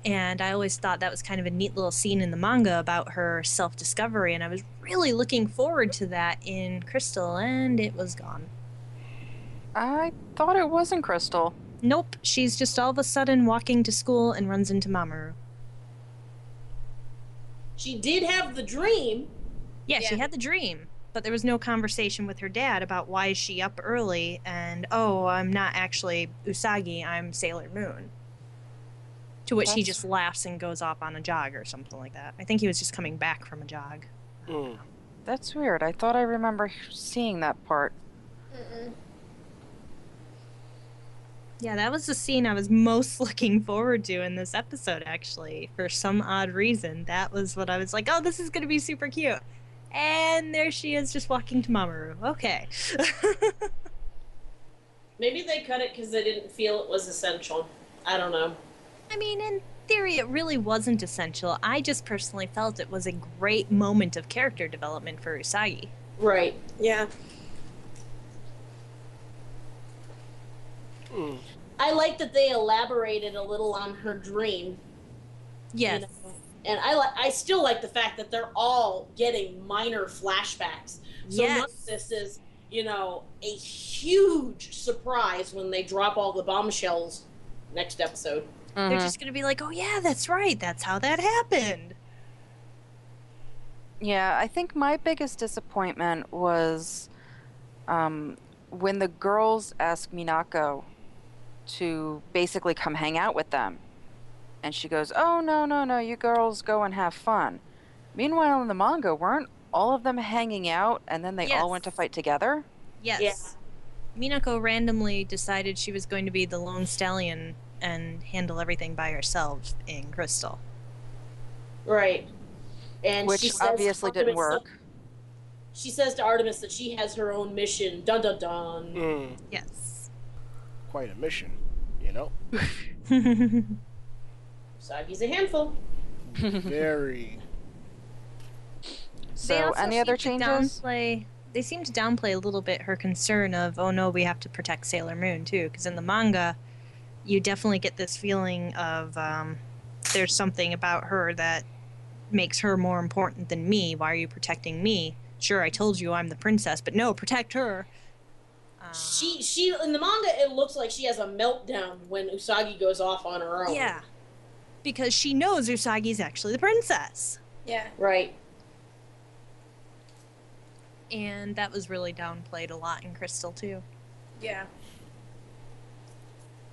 [SPEAKER 5] And I always thought that was kind of a neat little scene in the manga about her self discovery. And I was really looking forward to that in Crystal, and it was gone.
[SPEAKER 2] I thought it wasn't Crystal.
[SPEAKER 5] Nope, she's just all of a sudden walking to school and runs into Mamoru.
[SPEAKER 3] She did have the dream.
[SPEAKER 5] Yeah, she had the dream, but there was no conversation with her dad about why is she up early and oh, I'm not actually Usagi, I'm Sailor Moon. To which he just laughs and goes off on a jog or something like that. I think he was just coming back from a jog.
[SPEAKER 4] Mm.
[SPEAKER 2] That's weird. I thought I remember seeing that part.
[SPEAKER 6] Mm-mm.
[SPEAKER 5] Yeah, that was the scene I was most looking forward to in this episode, actually. For some odd reason, that was what I was like, oh, this is going to be super cute. And there she is, just walking to Mamoru. Okay.
[SPEAKER 3] Maybe they cut it because they didn't feel it was essential. I don't know.
[SPEAKER 5] I mean, in theory, it really wasn't essential. I just personally felt it was a great moment of character development for Usagi.
[SPEAKER 3] Right.
[SPEAKER 6] Yeah.
[SPEAKER 4] Mm.
[SPEAKER 3] I like that they elaborated a little on her dream. you
[SPEAKER 5] Yes.
[SPEAKER 3] know. And I like. I still like the fact that they're all getting minor flashbacks. So
[SPEAKER 5] Yes.
[SPEAKER 3] none of this is, you know, a huge surprise when they drop all the bombshells next episode.
[SPEAKER 5] They're
[SPEAKER 2] Mhm.
[SPEAKER 5] just going to be like, oh, yeah, that's right. That's how that happened.
[SPEAKER 2] Yeah, I think my biggest disappointment was um, when the girls asked Minako to basically come hang out with them. And she goes, Oh, no, no, no, you girls go and have fun. Meanwhile, in the manga, weren't all of them hanging out and then they all went to fight together?
[SPEAKER 5] Yes. Minako randomly decided she was going to be the lone stallion and handle everything by herself in Crystal.
[SPEAKER 3] Right. And
[SPEAKER 2] Which
[SPEAKER 3] she
[SPEAKER 2] obviously didn't
[SPEAKER 3] Artemis-
[SPEAKER 2] work.
[SPEAKER 3] She says to Artemis that she has her own mission. Dun dun dun.
[SPEAKER 4] Mm.
[SPEAKER 5] Yes.
[SPEAKER 4] Quite a mission, you know?
[SPEAKER 3] Usagi's a handful.
[SPEAKER 4] Very.
[SPEAKER 2] So,
[SPEAKER 5] also
[SPEAKER 2] any other
[SPEAKER 5] seem to
[SPEAKER 2] changes?
[SPEAKER 5] Downplay, they seem to downplay a little bit her concern of, oh no, we have to protect Sailor Moon too, because in the manga, you definitely get this feeling of um, there's something about her that makes her more important than me. Why are you protecting me? Sure, I told you I'm the princess, but no, protect her. Um,
[SPEAKER 3] She she in the manga it looks like she has a meltdown when Usagi goes off on her own.
[SPEAKER 5] yeah, because she knows Usagi's actually the princess.
[SPEAKER 6] Yeah.
[SPEAKER 3] Right.
[SPEAKER 5] And that was really downplayed a lot in Crystal too.
[SPEAKER 6] Yeah.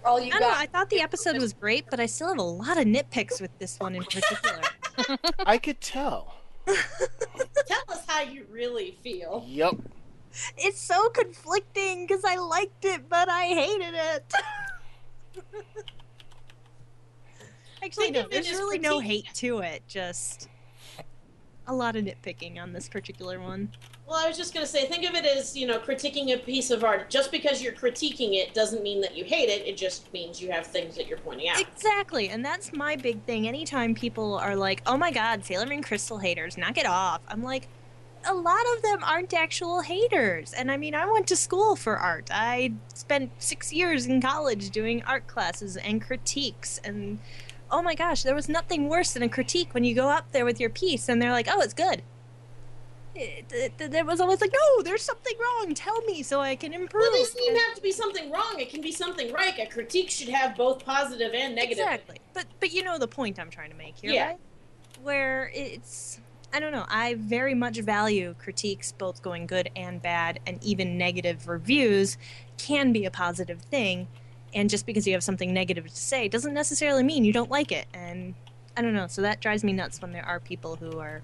[SPEAKER 6] All you
[SPEAKER 5] I don't know. I thought the episode was great, but I still have a lot of nitpicks with this one in particular.
[SPEAKER 4] I could tell.
[SPEAKER 3] Tell us how you really feel.
[SPEAKER 4] Yep.
[SPEAKER 5] it's so conflicting because I liked it, but I hated it. Actually, no, there's really no hate to it. Just a lot of nitpicking on this particular one.
[SPEAKER 3] Well, I was just gonna say, think of it as you know critiquing a piece of art. Just because you're critiquing it doesn't mean that you hate it. It just means you have things that you're pointing out.
[SPEAKER 5] Exactly, and that's my big thing. Anytime people are like, "Oh my God, Sailor Moon Crystal haters, knock it off," I'm like, a lot of them aren't actual haters. And I mean, I went to school for art. I spent six years in college doing art classes and critiques. And oh my gosh, there was nothing worse than a critique when you go up there with your piece and they're like, "Oh, it's good." It, it, there was always like, "No, there's something wrong. Tell me so I can improve."
[SPEAKER 3] Well, it doesn't even have to be something wrong. It can be something right. A critique should have both positive and negative.
[SPEAKER 5] Exactly. But but you know the point I'm trying to make here,
[SPEAKER 3] Yeah.
[SPEAKER 5] right? Where it's I don't know, I very much value critiques both going good and bad and even negative reviews can be a positive thing and just because you have something negative to say doesn't necessarily mean you don't like it and I don't know, so that drives me nuts when there are people who are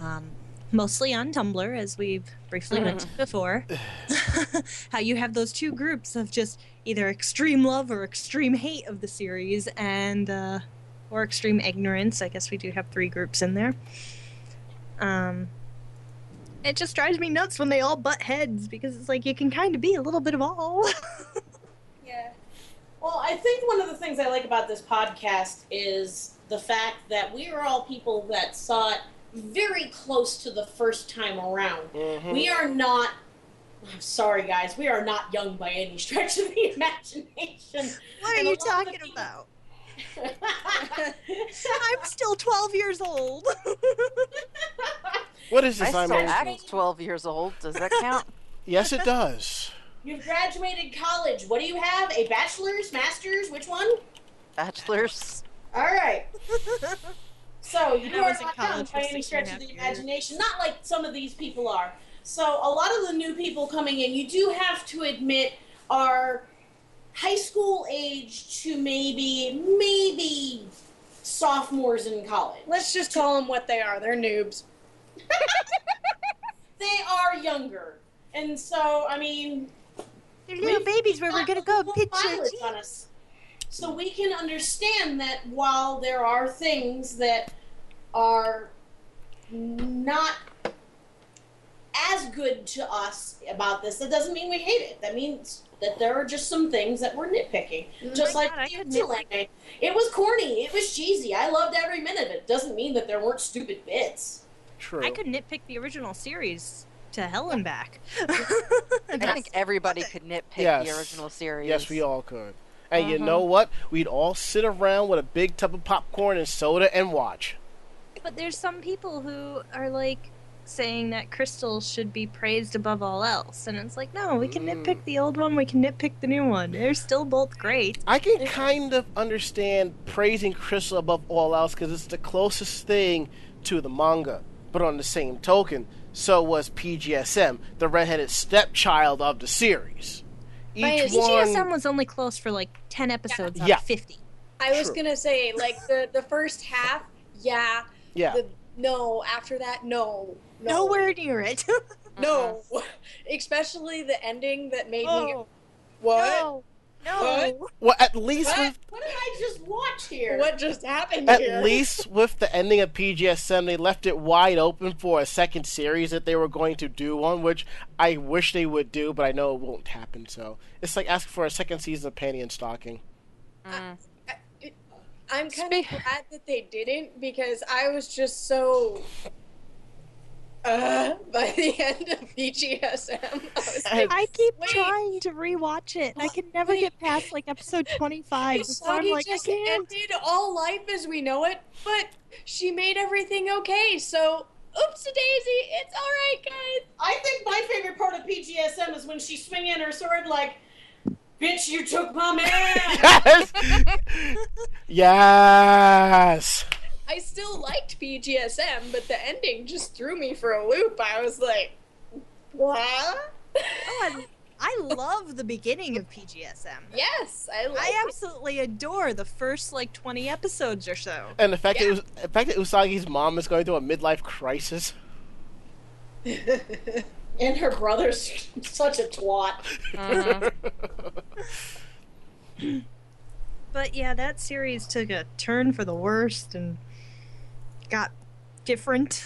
[SPEAKER 5] um, mostly on Tumblr, as we've briefly mentioned before. How you have those two groups of just either extreme love or extreme hate of the series, and uh, or extreme ignorance. I guess we do have three groups in there. Um, it just drives me nuts when they all butt heads because it's like you can kind of be a little bit of all.
[SPEAKER 3] Yeah. Well, I think one of the things I like about this podcast is the fact that we are all people that saw it very close to the first time around.
[SPEAKER 4] Mhm.
[SPEAKER 3] We are not. I'm sorry, guys. We are not young by any stretch of the imagination.
[SPEAKER 5] what are you
[SPEAKER 3] lot of the
[SPEAKER 5] talking
[SPEAKER 3] people-
[SPEAKER 5] about? I'm still 12 years old.
[SPEAKER 4] What is
[SPEAKER 2] I
[SPEAKER 4] this?
[SPEAKER 2] still
[SPEAKER 4] I'm
[SPEAKER 2] act 12 years old. Does that count?
[SPEAKER 4] Yes, it does.
[SPEAKER 3] You've graduated college. What do you have? A bachelor's, master's? Which one?
[SPEAKER 2] Bachelor's.
[SPEAKER 3] All right. So you
[SPEAKER 5] I
[SPEAKER 3] are
[SPEAKER 5] was in
[SPEAKER 3] not
[SPEAKER 5] college
[SPEAKER 3] young by any stretch of the
[SPEAKER 5] years.
[SPEAKER 3] imagination. Not like some of these people are. So a lot of the new people coming in, you do have to admit, are high school age to maybe maybe sophomores in college.
[SPEAKER 6] Let's just call them what they are. They're noobs.
[SPEAKER 3] They are younger, and so I mean,
[SPEAKER 5] They're little
[SPEAKER 3] We've
[SPEAKER 5] babies where we're gonna go
[SPEAKER 3] little
[SPEAKER 5] pitch
[SPEAKER 3] mileage on us. So we can understand that while there are things that are not as good to us about this, that doesn't mean we hate it. That means that there are just some things that we're nitpicking. Oh
[SPEAKER 5] just
[SPEAKER 3] like
[SPEAKER 5] God, I
[SPEAKER 3] the
[SPEAKER 5] nitpick-
[SPEAKER 3] It was corny. It was cheesy. I loved every minute of it. Doesn't mean that there weren't stupid bits.
[SPEAKER 4] True.
[SPEAKER 5] I could nitpick the original series to hell and back.
[SPEAKER 2] I think everybody could nitpick
[SPEAKER 4] Yes.
[SPEAKER 2] the original series.
[SPEAKER 4] Yes, we all could. And you
[SPEAKER 2] Uh-huh.
[SPEAKER 4] know what? We'd all sit around with a big tub of popcorn and soda and watch.
[SPEAKER 5] But there's some people who are like saying that Crystal should be praised above all else, and it's like, no, we can
[SPEAKER 4] Mm.
[SPEAKER 5] nitpick the old one, we can nitpick the new one. They're still both great.
[SPEAKER 4] I can kind of understand praising Crystal above all else because it's the closest thing to the manga. But on the same token, so was PGSM, the redheaded stepchild of the series. Each
[SPEAKER 6] Right,
[SPEAKER 5] PGSM was only close for like ten episodes out
[SPEAKER 4] Yeah.
[SPEAKER 5] of fifty.
[SPEAKER 6] I was gonna say like the the first half, yeah.
[SPEAKER 4] yeah,
[SPEAKER 6] The no. After that, no. no
[SPEAKER 5] Nowhere near it.
[SPEAKER 6] No. Uh-huh. Especially the ending that made me.
[SPEAKER 5] oh,
[SPEAKER 6] What?
[SPEAKER 5] no, no.
[SPEAKER 4] well, at least
[SPEAKER 6] What?
[SPEAKER 4] with
[SPEAKER 3] What did I just watch here?
[SPEAKER 6] What just happened here?
[SPEAKER 4] At
[SPEAKER 6] here?
[SPEAKER 4] least with the ending of PGSM, they left it wide open for a second series that they were going to do one, which I wish they would do, but I know it won't happen. So it's like asking for a second season of Panty and Stocking.
[SPEAKER 2] Mm.
[SPEAKER 6] I'm kind
[SPEAKER 2] Spe-
[SPEAKER 6] of glad that they didn't because I was just so. Uh, by the end of PGSM, I was like,
[SPEAKER 5] I keep
[SPEAKER 6] Wait.
[SPEAKER 5] trying to rewatch it. I can never
[SPEAKER 6] Wait.
[SPEAKER 5] get past like episode twenty-five before I'm
[SPEAKER 6] Soggy
[SPEAKER 5] like, I
[SPEAKER 6] just
[SPEAKER 5] can't.
[SPEAKER 6] ended all life as we know it, but she made everything okay. So, oopsie daisy, it's all right, guys.
[SPEAKER 3] I think my favorite part of PGSM is when she's swinging her sword like, "Bitch, you took my man."
[SPEAKER 4] Yes, yes.
[SPEAKER 6] I still liked PGSM, but the ending just threw me for a loop. I was like, what?
[SPEAKER 5] Oh, I, I love the beginning of PGSM.
[SPEAKER 6] yes, I like
[SPEAKER 5] I absolutely adore the first like twenty episodes or so.
[SPEAKER 4] And the fact that it was, the fact that Usagi's mom is going through a midlife crisis.
[SPEAKER 3] and her brother's such a twat.
[SPEAKER 2] Mhm.
[SPEAKER 5] But yeah, that series took a turn for the worst and got different.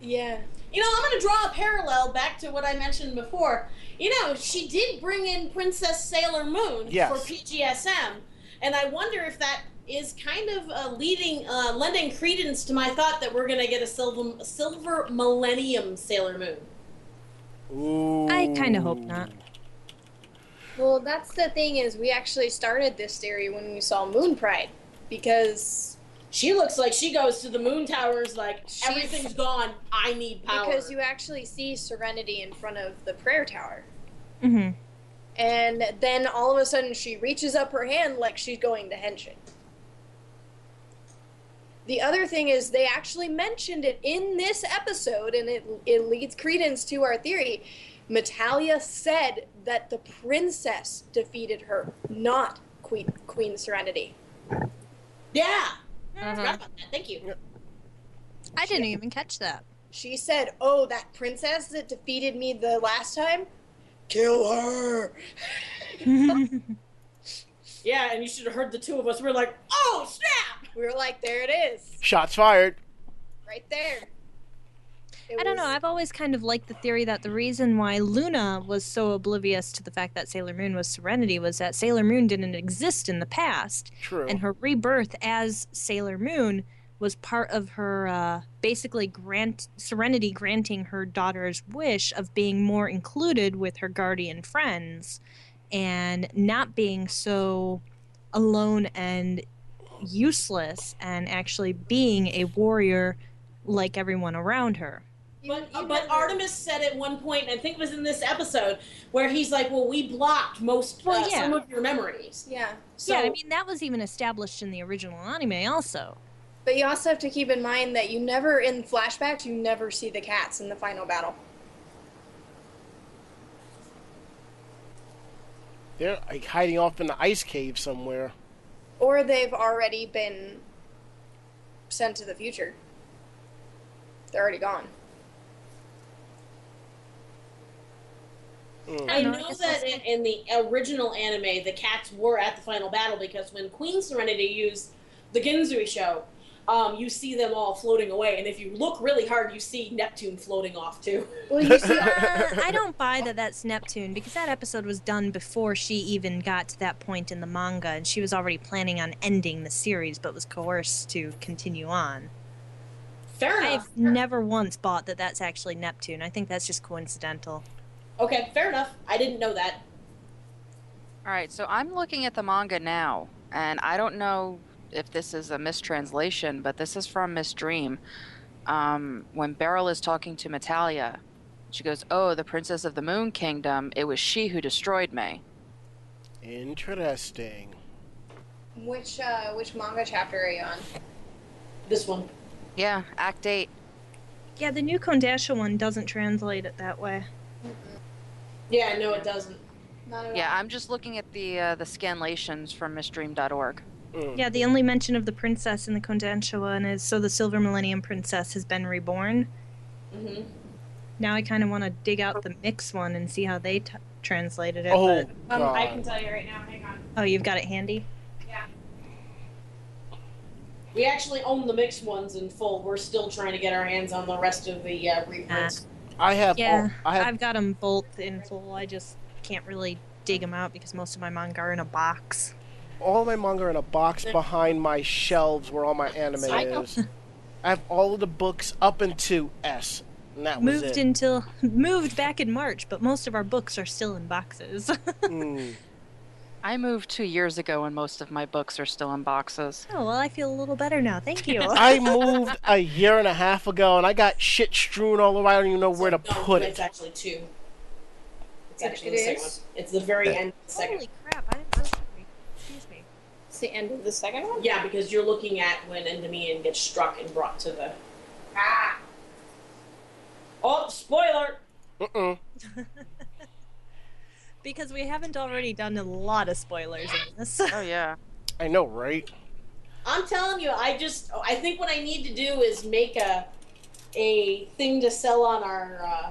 [SPEAKER 6] yeah.
[SPEAKER 3] You know, I'm going to draw a parallel back to what I mentioned before. You know, she did bring in Princess Sailor Moon
[SPEAKER 4] Yes.
[SPEAKER 3] for PGSM, and I wonder if that is kind of uh, leading, uh, lending credence to my thought that we're going to get a silver, silver Millennium Sailor Moon.
[SPEAKER 4] Ooh.
[SPEAKER 5] I kinda hope not.
[SPEAKER 6] Well, that's the thing is we actually started this theory when we saw Moon Pride because
[SPEAKER 3] She looks like she goes to the moon towers like
[SPEAKER 6] She's-
[SPEAKER 3] everything's gone. I need power.
[SPEAKER 6] because you actually see Serenity in front of the prayer tower.
[SPEAKER 5] Mm-hmm.
[SPEAKER 6] And then all of a sudden she reaches up her hand like she's going to Henshin. The other thing is they actually mentioned it in this episode and it it leads credence to our theory. Metalia said that the princess defeated her, not Queen Queen Serenity.
[SPEAKER 3] yeah,
[SPEAKER 2] Mm-hmm.
[SPEAKER 3] Forgot about that. Thank you.
[SPEAKER 5] I didn't even catch that.
[SPEAKER 6] She said, "Oh, that princess that defeated me the last time, kill her."
[SPEAKER 3] Yeah, and you should have heard the two of us. We're like, oh snap!
[SPEAKER 6] We were like, "There it is,
[SPEAKER 4] Shots fired.
[SPEAKER 6] right there."
[SPEAKER 5] I don't know. I've always kind of liked the theory that the reason why Luna was so oblivious to the fact that Sailor Moon was Serenity was that Sailor Moon didn't exist in the past,
[SPEAKER 4] True.
[SPEAKER 5] and her rebirth as Sailor Moon was part of her uh, basically grant Serenity granting her daughter's wish of being more included with her guardian friends, and not being so alone and useless, and actually being a warrior like everyone around her.
[SPEAKER 6] You-
[SPEAKER 3] But, uh,
[SPEAKER 6] you
[SPEAKER 3] but Artemis said at one point, and I think it was in this episode, where he's like, "Well, we blocked most
[SPEAKER 5] Well,
[SPEAKER 3] uh,
[SPEAKER 5] yeah.
[SPEAKER 3] some of your memories."
[SPEAKER 6] Yeah.
[SPEAKER 3] So
[SPEAKER 5] yeah, I mean that was even established in the original anime also.
[SPEAKER 6] But you also have to keep in mind that you never, in flashbacks, you never see the cats in the final battle.
[SPEAKER 4] They're like hiding off in the ice cave somewhere.
[SPEAKER 6] Or they've already been sent to the future. They're already gone.
[SPEAKER 4] Mm.
[SPEAKER 3] I
[SPEAKER 5] know, I
[SPEAKER 3] know
[SPEAKER 5] guess
[SPEAKER 3] that in, in the original anime, the cats were at the final battle because when Queen Serenity used the Ginzuishou, um, you see them all floating away, and if you look really hard, you see Neptune floating off too.
[SPEAKER 6] Well, you see,
[SPEAKER 5] Uh, I don't buy that that's Neptune because that episode was done before she even got to that point in the manga, and she was already planning on ending the series, but was coerced to continue on.
[SPEAKER 3] Fair enough.
[SPEAKER 5] I've never once bought that that's actually Neptune. I think that's just coincidental.
[SPEAKER 3] Okay, fair enough. I didn't know that.
[SPEAKER 2] All right, so I'm looking at the manga now, and I don't know if this is a mistranslation, but this is from Miss Dream. Um, when Beryl is talking to Metalia, she goes, "Oh, the princess of the Moon Kingdom. It was she who destroyed me."
[SPEAKER 4] Interesting.
[SPEAKER 6] which uh, which manga chapter are you on?
[SPEAKER 3] This one.
[SPEAKER 2] Yeah, Act Eight.
[SPEAKER 5] Yeah, the new Kodansha one doesn't translate it that way.
[SPEAKER 3] Yeah, no, it doesn't.
[SPEAKER 6] Not at
[SPEAKER 2] Yeah,
[SPEAKER 6] all.
[SPEAKER 2] I'm just looking at the uh, the scanlations from MissDream.org.
[SPEAKER 4] Mm.
[SPEAKER 5] Yeah, the only mention of the princess in the Kodansha one is so the Silver Millennium Princess has been reborn.
[SPEAKER 3] hmm
[SPEAKER 5] Now I kind of want to dig out the mix one and see how they t- translated it.
[SPEAKER 4] Oh,
[SPEAKER 5] but-
[SPEAKER 6] Um, I can tell you right now. Hang on.
[SPEAKER 5] oh, you've got it handy.
[SPEAKER 6] Yeah.
[SPEAKER 3] We actually own the mix ones in full. We're still trying to get our hands on the rest of the uh, reprints.
[SPEAKER 4] I have.
[SPEAKER 5] Yeah,
[SPEAKER 4] all, I have.
[SPEAKER 5] I've got them both in full. I just can't really dig them out because most of my manga are in a box.
[SPEAKER 4] all my manga are in a box behind my shelves where all my anime
[SPEAKER 3] Psycho.
[SPEAKER 4] is. I have all of the books up into S. And that was
[SPEAKER 5] moved
[SPEAKER 4] it.
[SPEAKER 5] until moved back in March, but most of our books are still in boxes.
[SPEAKER 4] Mm.
[SPEAKER 2] I moved two years ago, and most of my books are still in boxes.
[SPEAKER 5] oh well, I feel a little better now. Thank you.
[SPEAKER 4] I moved a year and a half ago, and I got shit strewn all over. I don't even know where to
[SPEAKER 3] No,
[SPEAKER 4] put it.
[SPEAKER 3] It's actually two. It's
[SPEAKER 6] It-
[SPEAKER 3] actually
[SPEAKER 6] it
[SPEAKER 3] the second one. It's the very end of the second.
[SPEAKER 5] Holy crap! I am so sorry. Excuse me.
[SPEAKER 6] It's the end of the second one.
[SPEAKER 3] Yeah, because you're looking at when Endymion gets struck and brought to the. Ah! Oh, spoiler!
[SPEAKER 4] Mm-mm.
[SPEAKER 5] Because we haven't already done a lot of spoilers in this.
[SPEAKER 2] Oh yeah.
[SPEAKER 4] I know, right?
[SPEAKER 3] I'm telling you, I just. I think what I need to do is make a a thing to sell on our uh,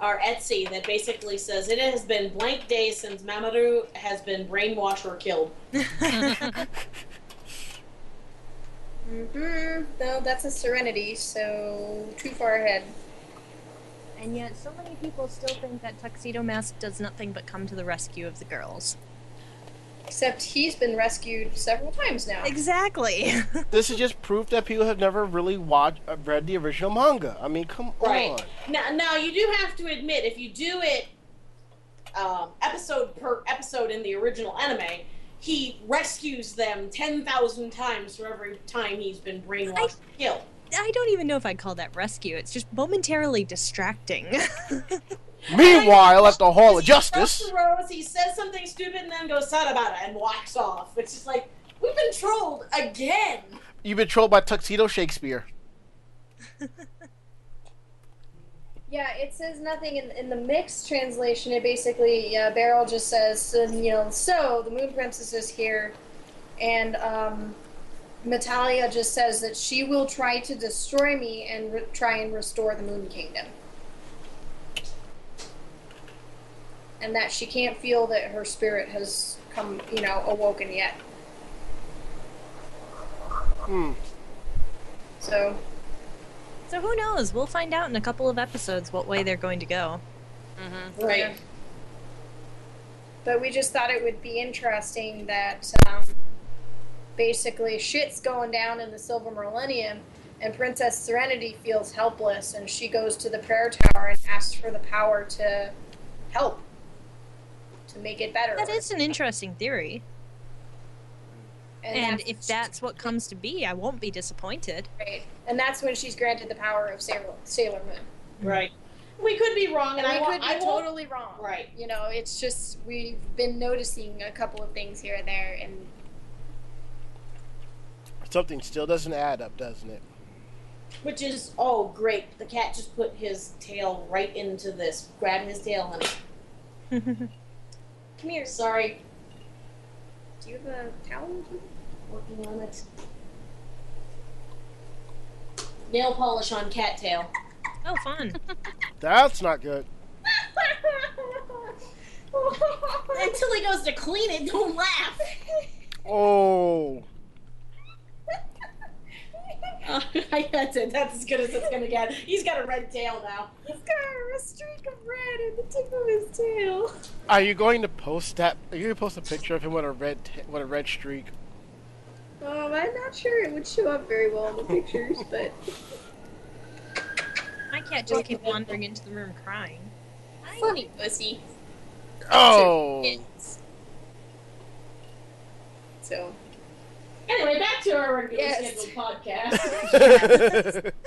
[SPEAKER 3] our Etsy that basically says it has been blank day since Mamoru has been brainwashed or killed.
[SPEAKER 6] Mm-hmm. No, that's a Serenity, so too far ahead.
[SPEAKER 5] And yet, so many people still think that Tuxedo Mask does nothing but come to the rescue of the girls.
[SPEAKER 6] Except he's been rescued several times now.
[SPEAKER 5] Exactly.
[SPEAKER 4] This is just proof that people have never really watched, uh, read the original manga. I mean, come
[SPEAKER 3] Right.
[SPEAKER 4] on.
[SPEAKER 3] Now, now you do have to admit, if you do it um, episode per episode in the original anime, he rescues them ten thousand times for every time he's been brainwashed and killed.
[SPEAKER 5] I don't even know if I'd call that rescue. It's just momentarily distracting.
[SPEAKER 4] Meanwhile, at the Hall of Justice,
[SPEAKER 3] stops rose, he says something stupid, and then goes sad about it and walks off. It's just like we've been trolled again.
[SPEAKER 4] you've been trolled by Tuxedo Shakespeare.
[SPEAKER 6] Yeah, it says nothing in, in the mixed translation. It basically, uh, Beryl just says, you know, so the Moon Princess is here, and um, Metalia just says that she will try to destroy me and re- try and restore the Moon Kingdom. And that she can't feel that her spirit has come, you know, awoken yet.
[SPEAKER 4] Hmm.
[SPEAKER 6] So,
[SPEAKER 5] So who knows? We'll find out in a couple of episodes what way they're going to go.
[SPEAKER 2] Mm-hmm.
[SPEAKER 3] Right.
[SPEAKER 6] But we just thought it would be interesting that um, basically shit's going down in the Silver Millennium, and Princess Serenity feels helpless, and she goes to the prayer tower and asks for the power to help to make it better.
[SPEAKER 5] That is an interesting theory. And
[SPEAKER 6] that's-
[SPEAKER 5] if that's what comes to be, I won't be disappointed.
[SPEAKER 6] right, and that's when she's granted the power of Sailor, Sailor Moon.
[SPEAKER 3] Right. We could be wrong, and,
[SPEAKER 6] And
[SPEAKER 3] I
[SPEAKER 6] we could be
[SPEAKER 3] I
[SPEAKER 6] totally wrong.
[SPEAKER 3] Right.
[SPEAKER 6] You know, it's just we've been noticing a couple of things here and there, and
[SPEAKER 4] Something still doesn't add up, doesn't it?
[SPEAKER 3] Which is oh great! The cat just put his tail right into this. Grab his tail, honey.
[SPEAKER 6] come here.
[SPEAKER 3] Sorry,
[SPEAKER 6] Do you have a towel?
[SPEAKER 3] working on it. Nail polish on cat tail.
[SPEAKER 5] oh, fun.
[SPEAKER 4] That's not good.
[SPEAKER 3] Until he goes to clean it, don't laugh.
[SPEAKER 4] Oh,
[SPEAKER 3] Uh, that's it. That's as good as it's gonna get. He's got a red tail now.
[SPEAKER 6] He's got a streak of red in the tip of his tail.
[SPEAKER 4] are you going to post that? Are you going to post a picture of him with a red, t- with a red streak?
[SPEAKER 6] Um, I'm not sure it would show up very well in the pictures, but
[SPEAKER 5] My cat just kept wandering into the room crying.
[SPEAKER 6] funny pussy.
[SPEAKER 4] Oh,
[SPEAKER 6] So
[SPEAKER 3] Anyway, back to our regular
[SPEAKER 6] Yes.
[SPEAKER 3] scheduled podcast.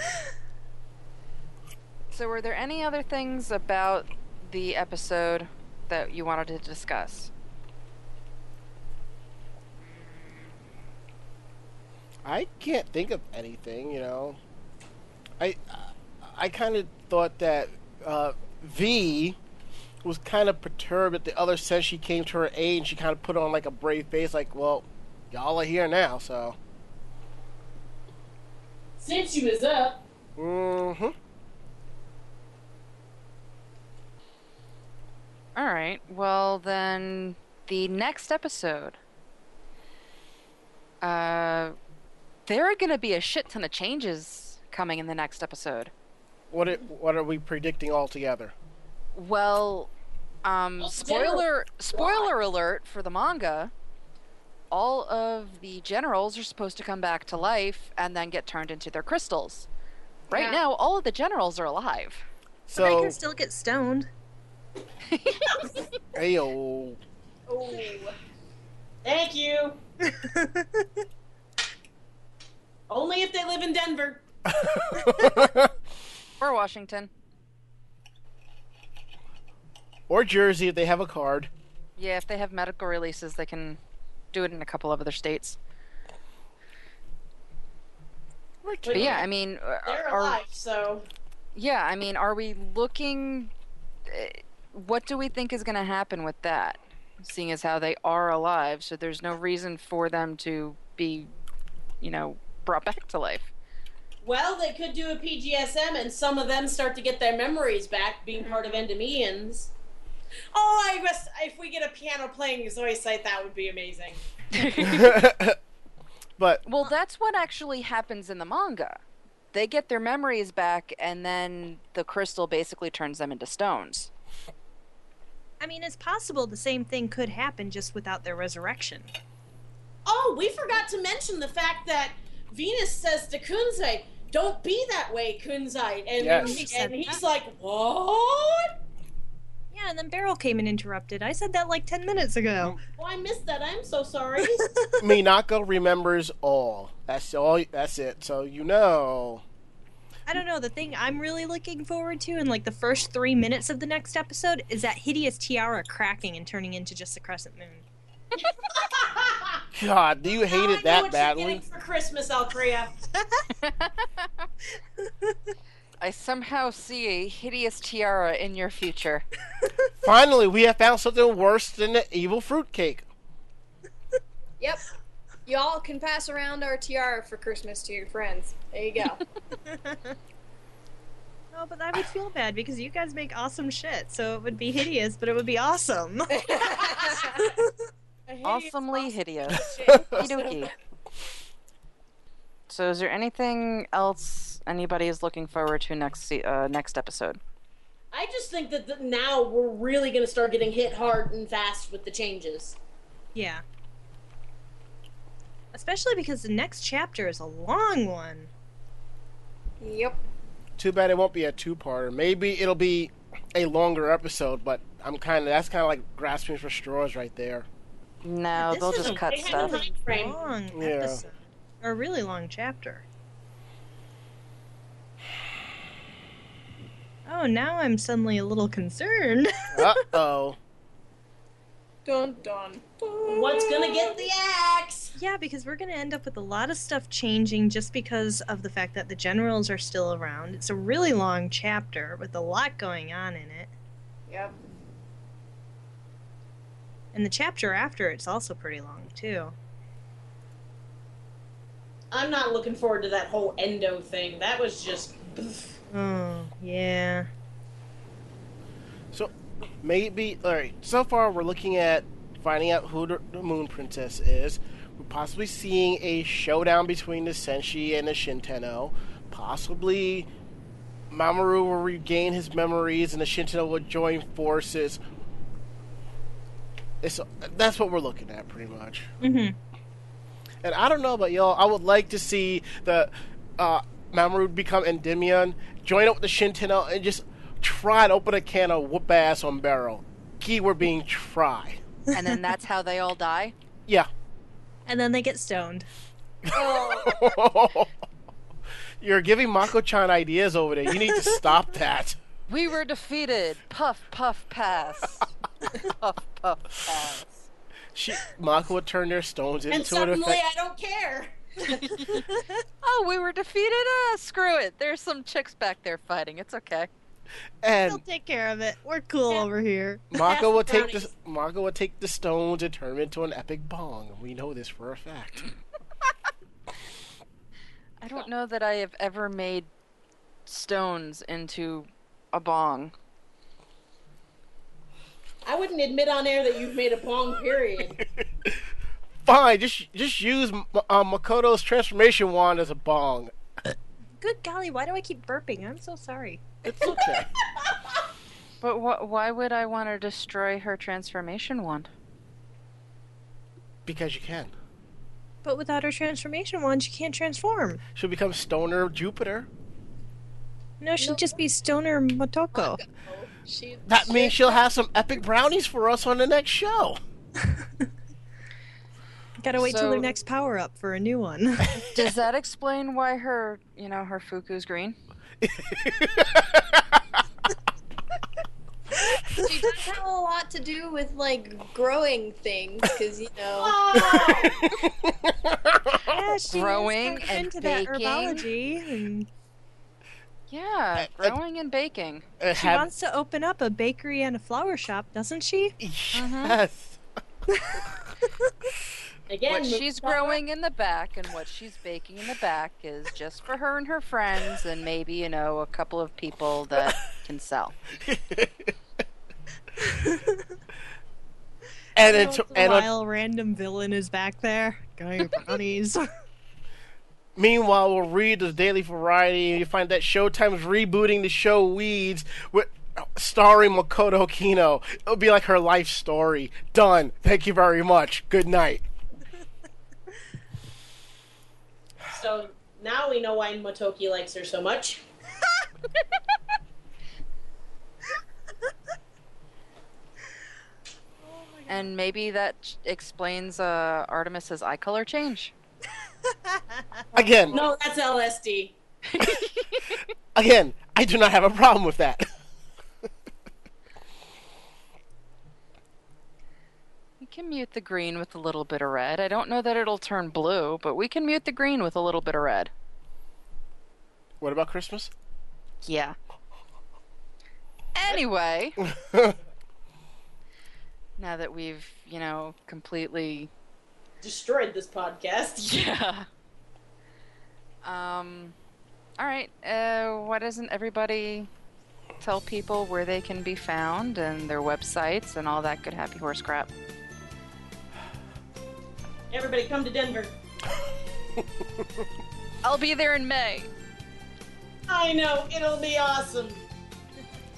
[SPEAKER 2] So, were there any other things about the episode that you wanted to discuss?
[SPEAKER 4] I can't think of anything. You know, I I kind of thought that uh, V was kind of perturbed at the other since she came to her aid, and she kind of put on like a brave face, like, "Well, y'all are here now, so."
[SPEAKER 3] Since you was up,
[SPEAKER 4] Mm-hmm.
[SPEAKER 2] All right. Well, then the next episode. Uh, there are going to be a shit ton of changes coming in the next episode.
[SPEAKER 4] What it, what are we predicting altogether?
[SPEAKER 2] Well, um,
[SPEAKER 3] Well,
[SPEAKER 2] spoiler spoiler alert for the manga. All of the generals are supposed to come back to life and then get turned into their crystals. Right
[SPEAKER 6] Yeah.
[SPEAKER 2] now, all of the generals are alive.
[SPEAKER 5] But
[SPEAKER 4] they
[SPEAKER 5] can still get stoned.
[SPEAKER 4] ayo.
[SPEAKER 6] oh,
[SPEAKER 3] thank you. Only if they live in Denver.
[SPEAKER 2] Or Washington.
[SPEAKER 4] or Jersey if they have a card.
[SPEAKER 2] Yeah, if they have medical releases, they can do it in a couple of other states. But yeah, I mean, uh,
[SPEAKER 3] They're
[SPEAKER 2] are,
[SPEAKER 3] alive, so
[SPEAKER 2] yeah, I mean, are we looking? uh, What do we think is going to happen with that? Seeing as how they are alive, so there's no reason for them to be, you know, brought back to life.
[SPEAKER 3] well, they could do a PGSM, and some of them start to get their memories back, being part of Endymions. Oh, I guess if we get a piano playing Zoisite, that would be amazing.
[SPEAKER 4] but
[SPEAKER 2] Well, that's what actually happens in the manga. They get their memories back, and then the crystal basically turns them into stones.
[SPEAKER 5] I mean, it's possible the same thing could happen just without their resurrection.
[SPEAKER 3] Oh, we forgot to mention the fact that Venus says to Kunzite, "Don't be that way, Kunzite," and
[SPEAKER 4] Yes.
[SPEAKER 3] And he's like, "What?"
[SPEAKER 5] Yeah, and then Beryl came and interrupted. I said that like 10 minutes ago.
[SPEAKER 3] Oh, I missed that. I'm so sorry.
[SPEAKER 4] Minako remembers all. That's all. That's it. So you know.
[SPEAKER 5] I don't know. The thing I'm really looking forward to in like the first three minutes of the next episode is that hideous tiara cracking and turning into just a crescent moon.
[SPEAKER 4] God, do you hate
[SPEAKER 3] Now I
[SPEAKER 4] it
[SPEAKER 3] know
[SPEAKER 4] that
[SPEAKER 3] what
[SPEAKER 4] badly?
[SPEAKER 3] You're for Christmas, Alkrea.
[SPEAKER 2] I somehow see a hideous tiara in your future.
[SPEAKER 4] Finally, we have found something worse than the evil fruitcake.
[SPEAKER 6] yep. Y'all can pass around our tiara for Christmas to your friends. There you go.
[SPEAKER 5] Oh, but I would feel bad because you guys make awesome shit, so it would be hideous, but it would be awesome.
[SPEAKER 2] Awesomely hideous.
[SPEAKER 6] shit.
[SPEAKER 2] Okie dokie. So, is there anything else anybody is looking forward to next uh, next episode?
[SPEAKER 3] I just think that the, now we're really going to start getting hit hard and fast with the changes.
[SPEAKER 5] Yeah. Especially because the next chapter is a long one.
[SPEAKER 6] Yep.
[SPEAKER 4] Too bad it won't be a two-parter. Maybe it'll be a longer episode, but I'm kind of that's kind of like grasping for straws right there.
[SPEAKER 2] No,
[SPEAKER 5] This
[SPEAKER 2] they'll just
[SPEAKER 5] a-
[SPEAKER 2] cut
[SPEAKER 3] they have
[SPEAKER 2] stuff.
[SPEAKER 3] a.
[SPEAKER 5] Long
[SPEAKER 4] Yeah.
[SPEAKER 5] episode. Or a really long chapter. Oh, now I'm suddenly a little concerned.
[SPEAKER 4] Uh oh.
[SPEAKER 6] Dun dun. dun.
[SPEAKER 3] What's going to get the axe?
[SPEAKER 5] yeah, because we're going to end up with a lot of stuff changing just because of the fact that the generals are still around. It's a really long chapter with a lot going on in it.
[SPEAKER 6] Yep.
[SPEAKER 5] And the chapter after it's also pretty long, too.
[SPEAKER 3] I'm not looking forward to that whole endo thing. That was just.
[SPEAKER 5] Oh, yeah.
[SPEAKER 4] So maybe all right. So far, we're looking at finding out who the, the Moon Princess is. We're possibly seeing a showdown between the Senshi and the Shitennou. Possibly, Mamoru will regain his memories, and the Shitennou will join forces. It's, that's what we're looking at, pretty much.
[SPEAKER 5] Mm-hmm.
[SPEAKER 4] And I don't know about y'all. I would like to see the uh, Mamoru become Endymion, join up with the Shitennou, and just try to open a can of whoop ass on Beryl. Keyword being try.
[SPEAKER 2] and then that's how they all die.
[SPEAKER 4] Yeah.
[SPEAKER 5] And then they get stoned.
[SPEAKER 6] Oh,
[SPEAKER 4] You're giving Mako-chan ideas over there. You need to stop that.
[SPEAKER 2] We were defeated. Puff, puff, pass. puff, puff, pass.
[SPEAKER 4] She, Mako would turn their stones
[SPEAKER 3] And
[SPEAKER 4] into an
[SPEAKER 3] suddenly
[SPEAKER 4] effect.
[SPEAKER 3] I don't care.
[SPEAKER 2] Oh, we were defeated. Ah, screw it. There's some chicks back there fighting. It's okay.
[SPEAKER 5] We'll
[SPEAKER 4] And
[SPEAKER 5] take care of it. We're cool
[SPEAKER 3] Yeah.
[SPEAKER 5] over here.
[SPEAKER 4] Mako will take the
[SPEAKER 3] brownies.
[SPEAKER 4] Mako would take the stones and turn them into an epic bong. We know this for a fact.
[SPEAKER 2] I don't know that I have ever made stones into a bong.
[SPEAKER 3] I wouldn't admit on air that you've made a bong, period.
[SPEAKER 4] Fine, just just use uh, Makoto's transformation wand as a bong.
[SPEAKER 5] Good golly, why do I keep burping? I'm so sorry.
[SPEAKER 4] It's okay.
[SPEAKER 2] But wh- why would I want to destroy her transformation wand?
[SPEAKER 4] because you can.
[SPEAKER 5] But without her transformation wand, she can't transform.
[SPEAKER 4] She'll become Stoner Jupiter.
[SPEAKER 5] No, she'll just be Stoner Motoko.
[SPEAKER 6] she.
[SPEAKER 4] That means she'll have some epic brownies for us on the next show.
[SPEAKER 5] Gotta wait till
[SPEAKER 2] So-
[SPEAKER 5] their next power up for a new one.
[SPEAKER 2] Does that explain why her, you know, her fuku's green?
[SPEAKER 6] She does have a lot to do with like growing things, because you know.
[SPEAKER 3] Oh,
[SPEAKER 5] yeah, she
[SPEAKER 2] Growing
[SPEAKER 5] is
[SPEAKER 2] and
[SPEAKER 5] into that herbology, and
[SPEAKER 2] Yeah,
[SPEAKER 4] Uh, uh,
[SPEAKER 2] growing and baking.
[SPEAKER 4] Uh,
[SPEAKER 5] she
[SPEAKER 4] have-
[SPEAKER 5] wants to open up a bakery and a flower shop, doesn't she?
[SPEAKER 4] Yes.
[SPEAKER 3] Again,
[SPEAKER 2] What she's growing in the back and what she's baking in the back is just for her and her friends and maybe, you know, a couple of people that can sell.
[SPEAKER 4] and
[SPEAKER 5] Once
[SPEAKER 4] it's
[SPEAKER 5] a
[SPEAKER 4] and on,
[SPEAKER 5] while, random villain is back there going brownies.
[SPEAKER 4] meanwhile, we'll read the Daily Variety, and you find that Showtime's rebooting the show Weeds with starring Makoto Kino. It'll be like her life story. Done. Thank you very much. Good night.
[SPEAKER 3] So now we know why Motoki likes her so much.
[SPEAKER 2] And maybe that explains uh, Artemis's eye color change.
[SPEAKER 4] Again,
[SPEAKER 3] No, that's LSD.
[SPEAKER 4] again, I do not have a problem with that.
[SPEAKER 2] Can mute the green with a little bit of red. I don't know that it'll turn blue, but we can mute the green with a little bit of red.
[SPEAKER 4] what about Christmas?
[SPEAKER 2] Yeah. Anyway, now that we've, you know, completely
[SPEAKER 3] Destroyed this podcast.
[SPEAKER 2] Yeah. Um all right. Uh why doesn't everybody tell people where they can be found and their websites and all that good happy horse crap?
[SPEAKER 3] Everybody come to Denver.
[SPEAKER 2] I'll be there in May.
[SPEAKER 3] I know it'll be awesome.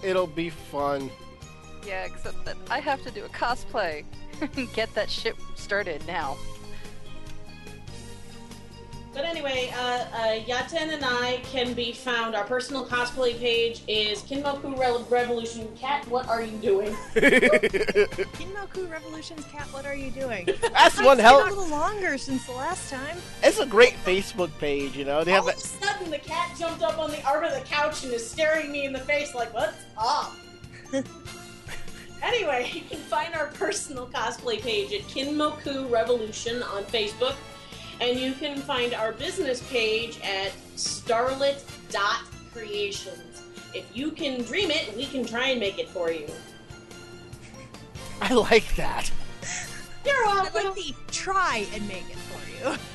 [SPEAKER 4] It'll be fun.
[SPEAKER 2] Yeah, except that I have to do a cosplay. Get that shit started now.
[SPEAKER 3] But anyway, uh, uh, Yaten and I can be found. Our personal cosplay page is Kinmoku Re- Revolution. Cat, what are you doing?
[SPEAKER 5] Kinmoku Revolutions Cat, what are you doing?
[SPEAKER 4] That's one
[SPEAKER 5] It's
[SPEAKER 4] hell.
[SPEAKER 5] been a little longer since the last time.
[SPEAKER 4] It's a great Facebook page, you know. They have
[SPEAKER 3] All of a sudden, the cat jumped up on the arm of the couch and is staring me in the face like, "What's up?" anyway, you can find our personal cosplay page at Kinmoku Revolution on Facebook, and you can find our business page at Starlit Dot Creations. If you can dream it, we can try and make it for you.
[SPEAKER 4] I like that.
[SPEAKER 3] You're
[SPEAKER 5] I'd
[SPEAKER 3] welcome.
[SPEAKER 5] like to try and make it for you.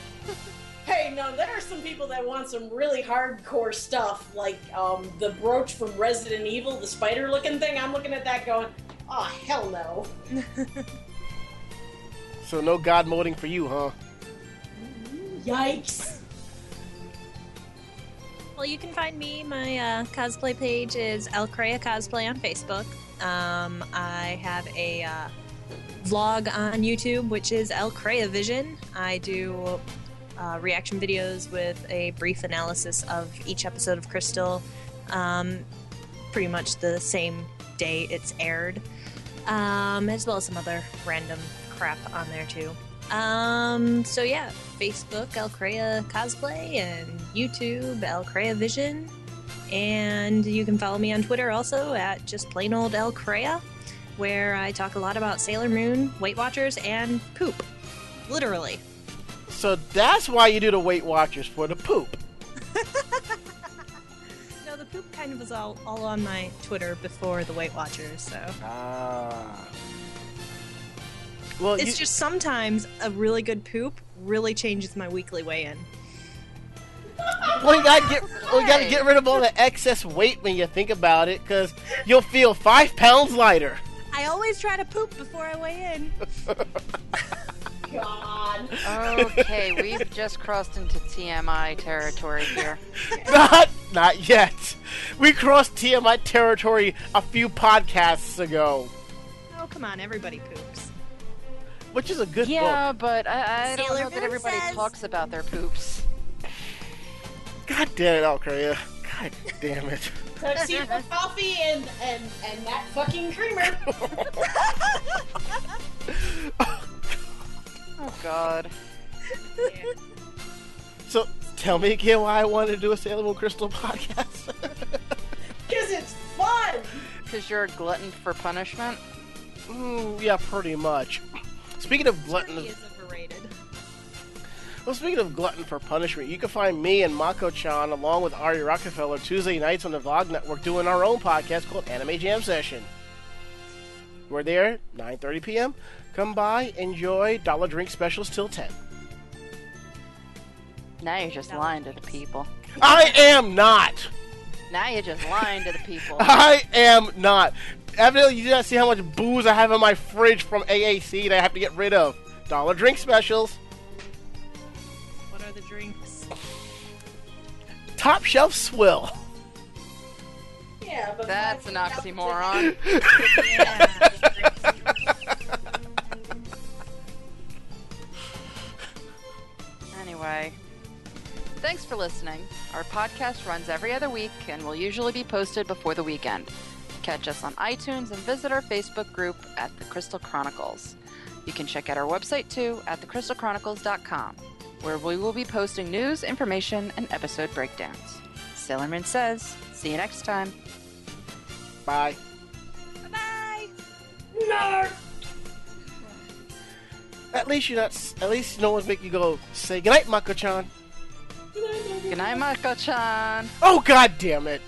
[SPEAKER 3] Hey, no, there are some people that want some really hardcore stuff, like um, the brooch from Resident Evil, the spider-looking thing. I'm looking at that, going, "Oh hell no!"
[SPEAKER 4] So no god moding for you, huh?
[SPEAKER 3] Yikes!
[SPEAKER 5] Well, you can find me. My uh, cosplay page is Alkrea Cosplay on Facebook. Um, I have a uh, vlog on YouTube, which is Alkrea Vision. I do uh, reaction videos with a brief analysis of each episode of Crystal, um, pretty much the same day it's aired, um, as well as some other random crap on there too. Um, so yeah, Facebook Alkrea Cosplay and YouTube Alkrea Vision. And you can follow me on Twitter also at just plain old Alkrea, where I talk a lot about Sailor Moon, Weight Watchers, and poop. Literally.
[SPEAKER 4] So that's why you do the Weight Watchers for the poop.
[SPEAKER 5] No, the poop kind of was all, all on my Twitter before the Weight Watchers, so.
[SPEAKER 4] Ah. Well,
[SPEAKER 5] It's
[SPEAKER 4] you,
[SPEAKER 5] just sometimes a really good poop really changes my weekly weigh in.
[SPEAKER 4] well, you gotta get well, you gotta get rid of all the excess weight when you think about it, because you'll feel five pounds lighter.
[SPEAKER 5] I always try to poop before I weigh in.
[SPEAKER 3] God.
[SPEAKER 2] Okay, we've just crossed into TMI territory here.
[SPEAKER 4] not, not yet. We crossed TMI territory a few podcasts ago,
[SPEAKER 5] Oh, come on, everybody poops.
[SPEAKER 4] Which is a good thing.
[SPEAKER 2] Yeah,
[SPEAKER 4] book.
[SPEAKER 2] but I, I don't know that everybody
[SPEAKER 5] says-
[SPEAKER 2] talks about their poops.
[SPEAKER 4] God damn it, Alkrea. God damn it.
[SPEAKER 3] Tuxedo coffee and and and that fucking creamer.
[SPEAKER 2] Oh God.
[SPEAKER 4] So, tell me again why I wanted to do a Sailor Moon Crystal podcast.
[SPEAKER 3] Cause it's fun.
[SPEAKER 2] Because you're a glutton for punishment.
[SPEAKER 4] mm, yeah, pretty much. Speaking of glutton,
[SPEAKER 5] is overrated.
[SPEAKER 4] well, speaking of glutton for punishment, you can find me and Mako-chan along with Ari Rockefeller Tuesday nights on the Vlog Network doing our own podcast called Anime Jam Session. We're there 9:30 p.m. Come by, enjoy dollar drink specials till 10.
[SPEAKER 2] Now you're just lying to the people.
[SPEAKER 4] I am not.
[SPEAKER 2] Now you're just lying to the people.
[SPEAKER 4] I am not. Evidently, you did not see how much booze I have in my fridge from AAC that I have to get rid of. Dollar drink specials,
[SPEAKER 5] What are the drinks?
[SPEAKER 4] top shelf swill.
[SPEAKER 3] Yeah, but
[SPEAKER 2] That's an oxymoron. Anyway, thanks for listening. Our podcast runs every other week and will usually be posted before the weekend. Catch us on iTunes and visit our Facebook group at The Crystal Chronicles. You can check out our website too at thecrystalchronicles.com, where we will be posting news, information, and episode breakdowns. Sailor Moon says, see you next time.
[SPEAKER 4] Bye.
[SPEAKER 5] Bye!
[SPEAKER 3] Nerd.
[SPEAKER 4] At least you're not. At least no one's making you go say goodnight, Mako-chan.
[SPEAKER 2] Good night, Mako-chan.
[SPEAKER 4] Oh God damn it!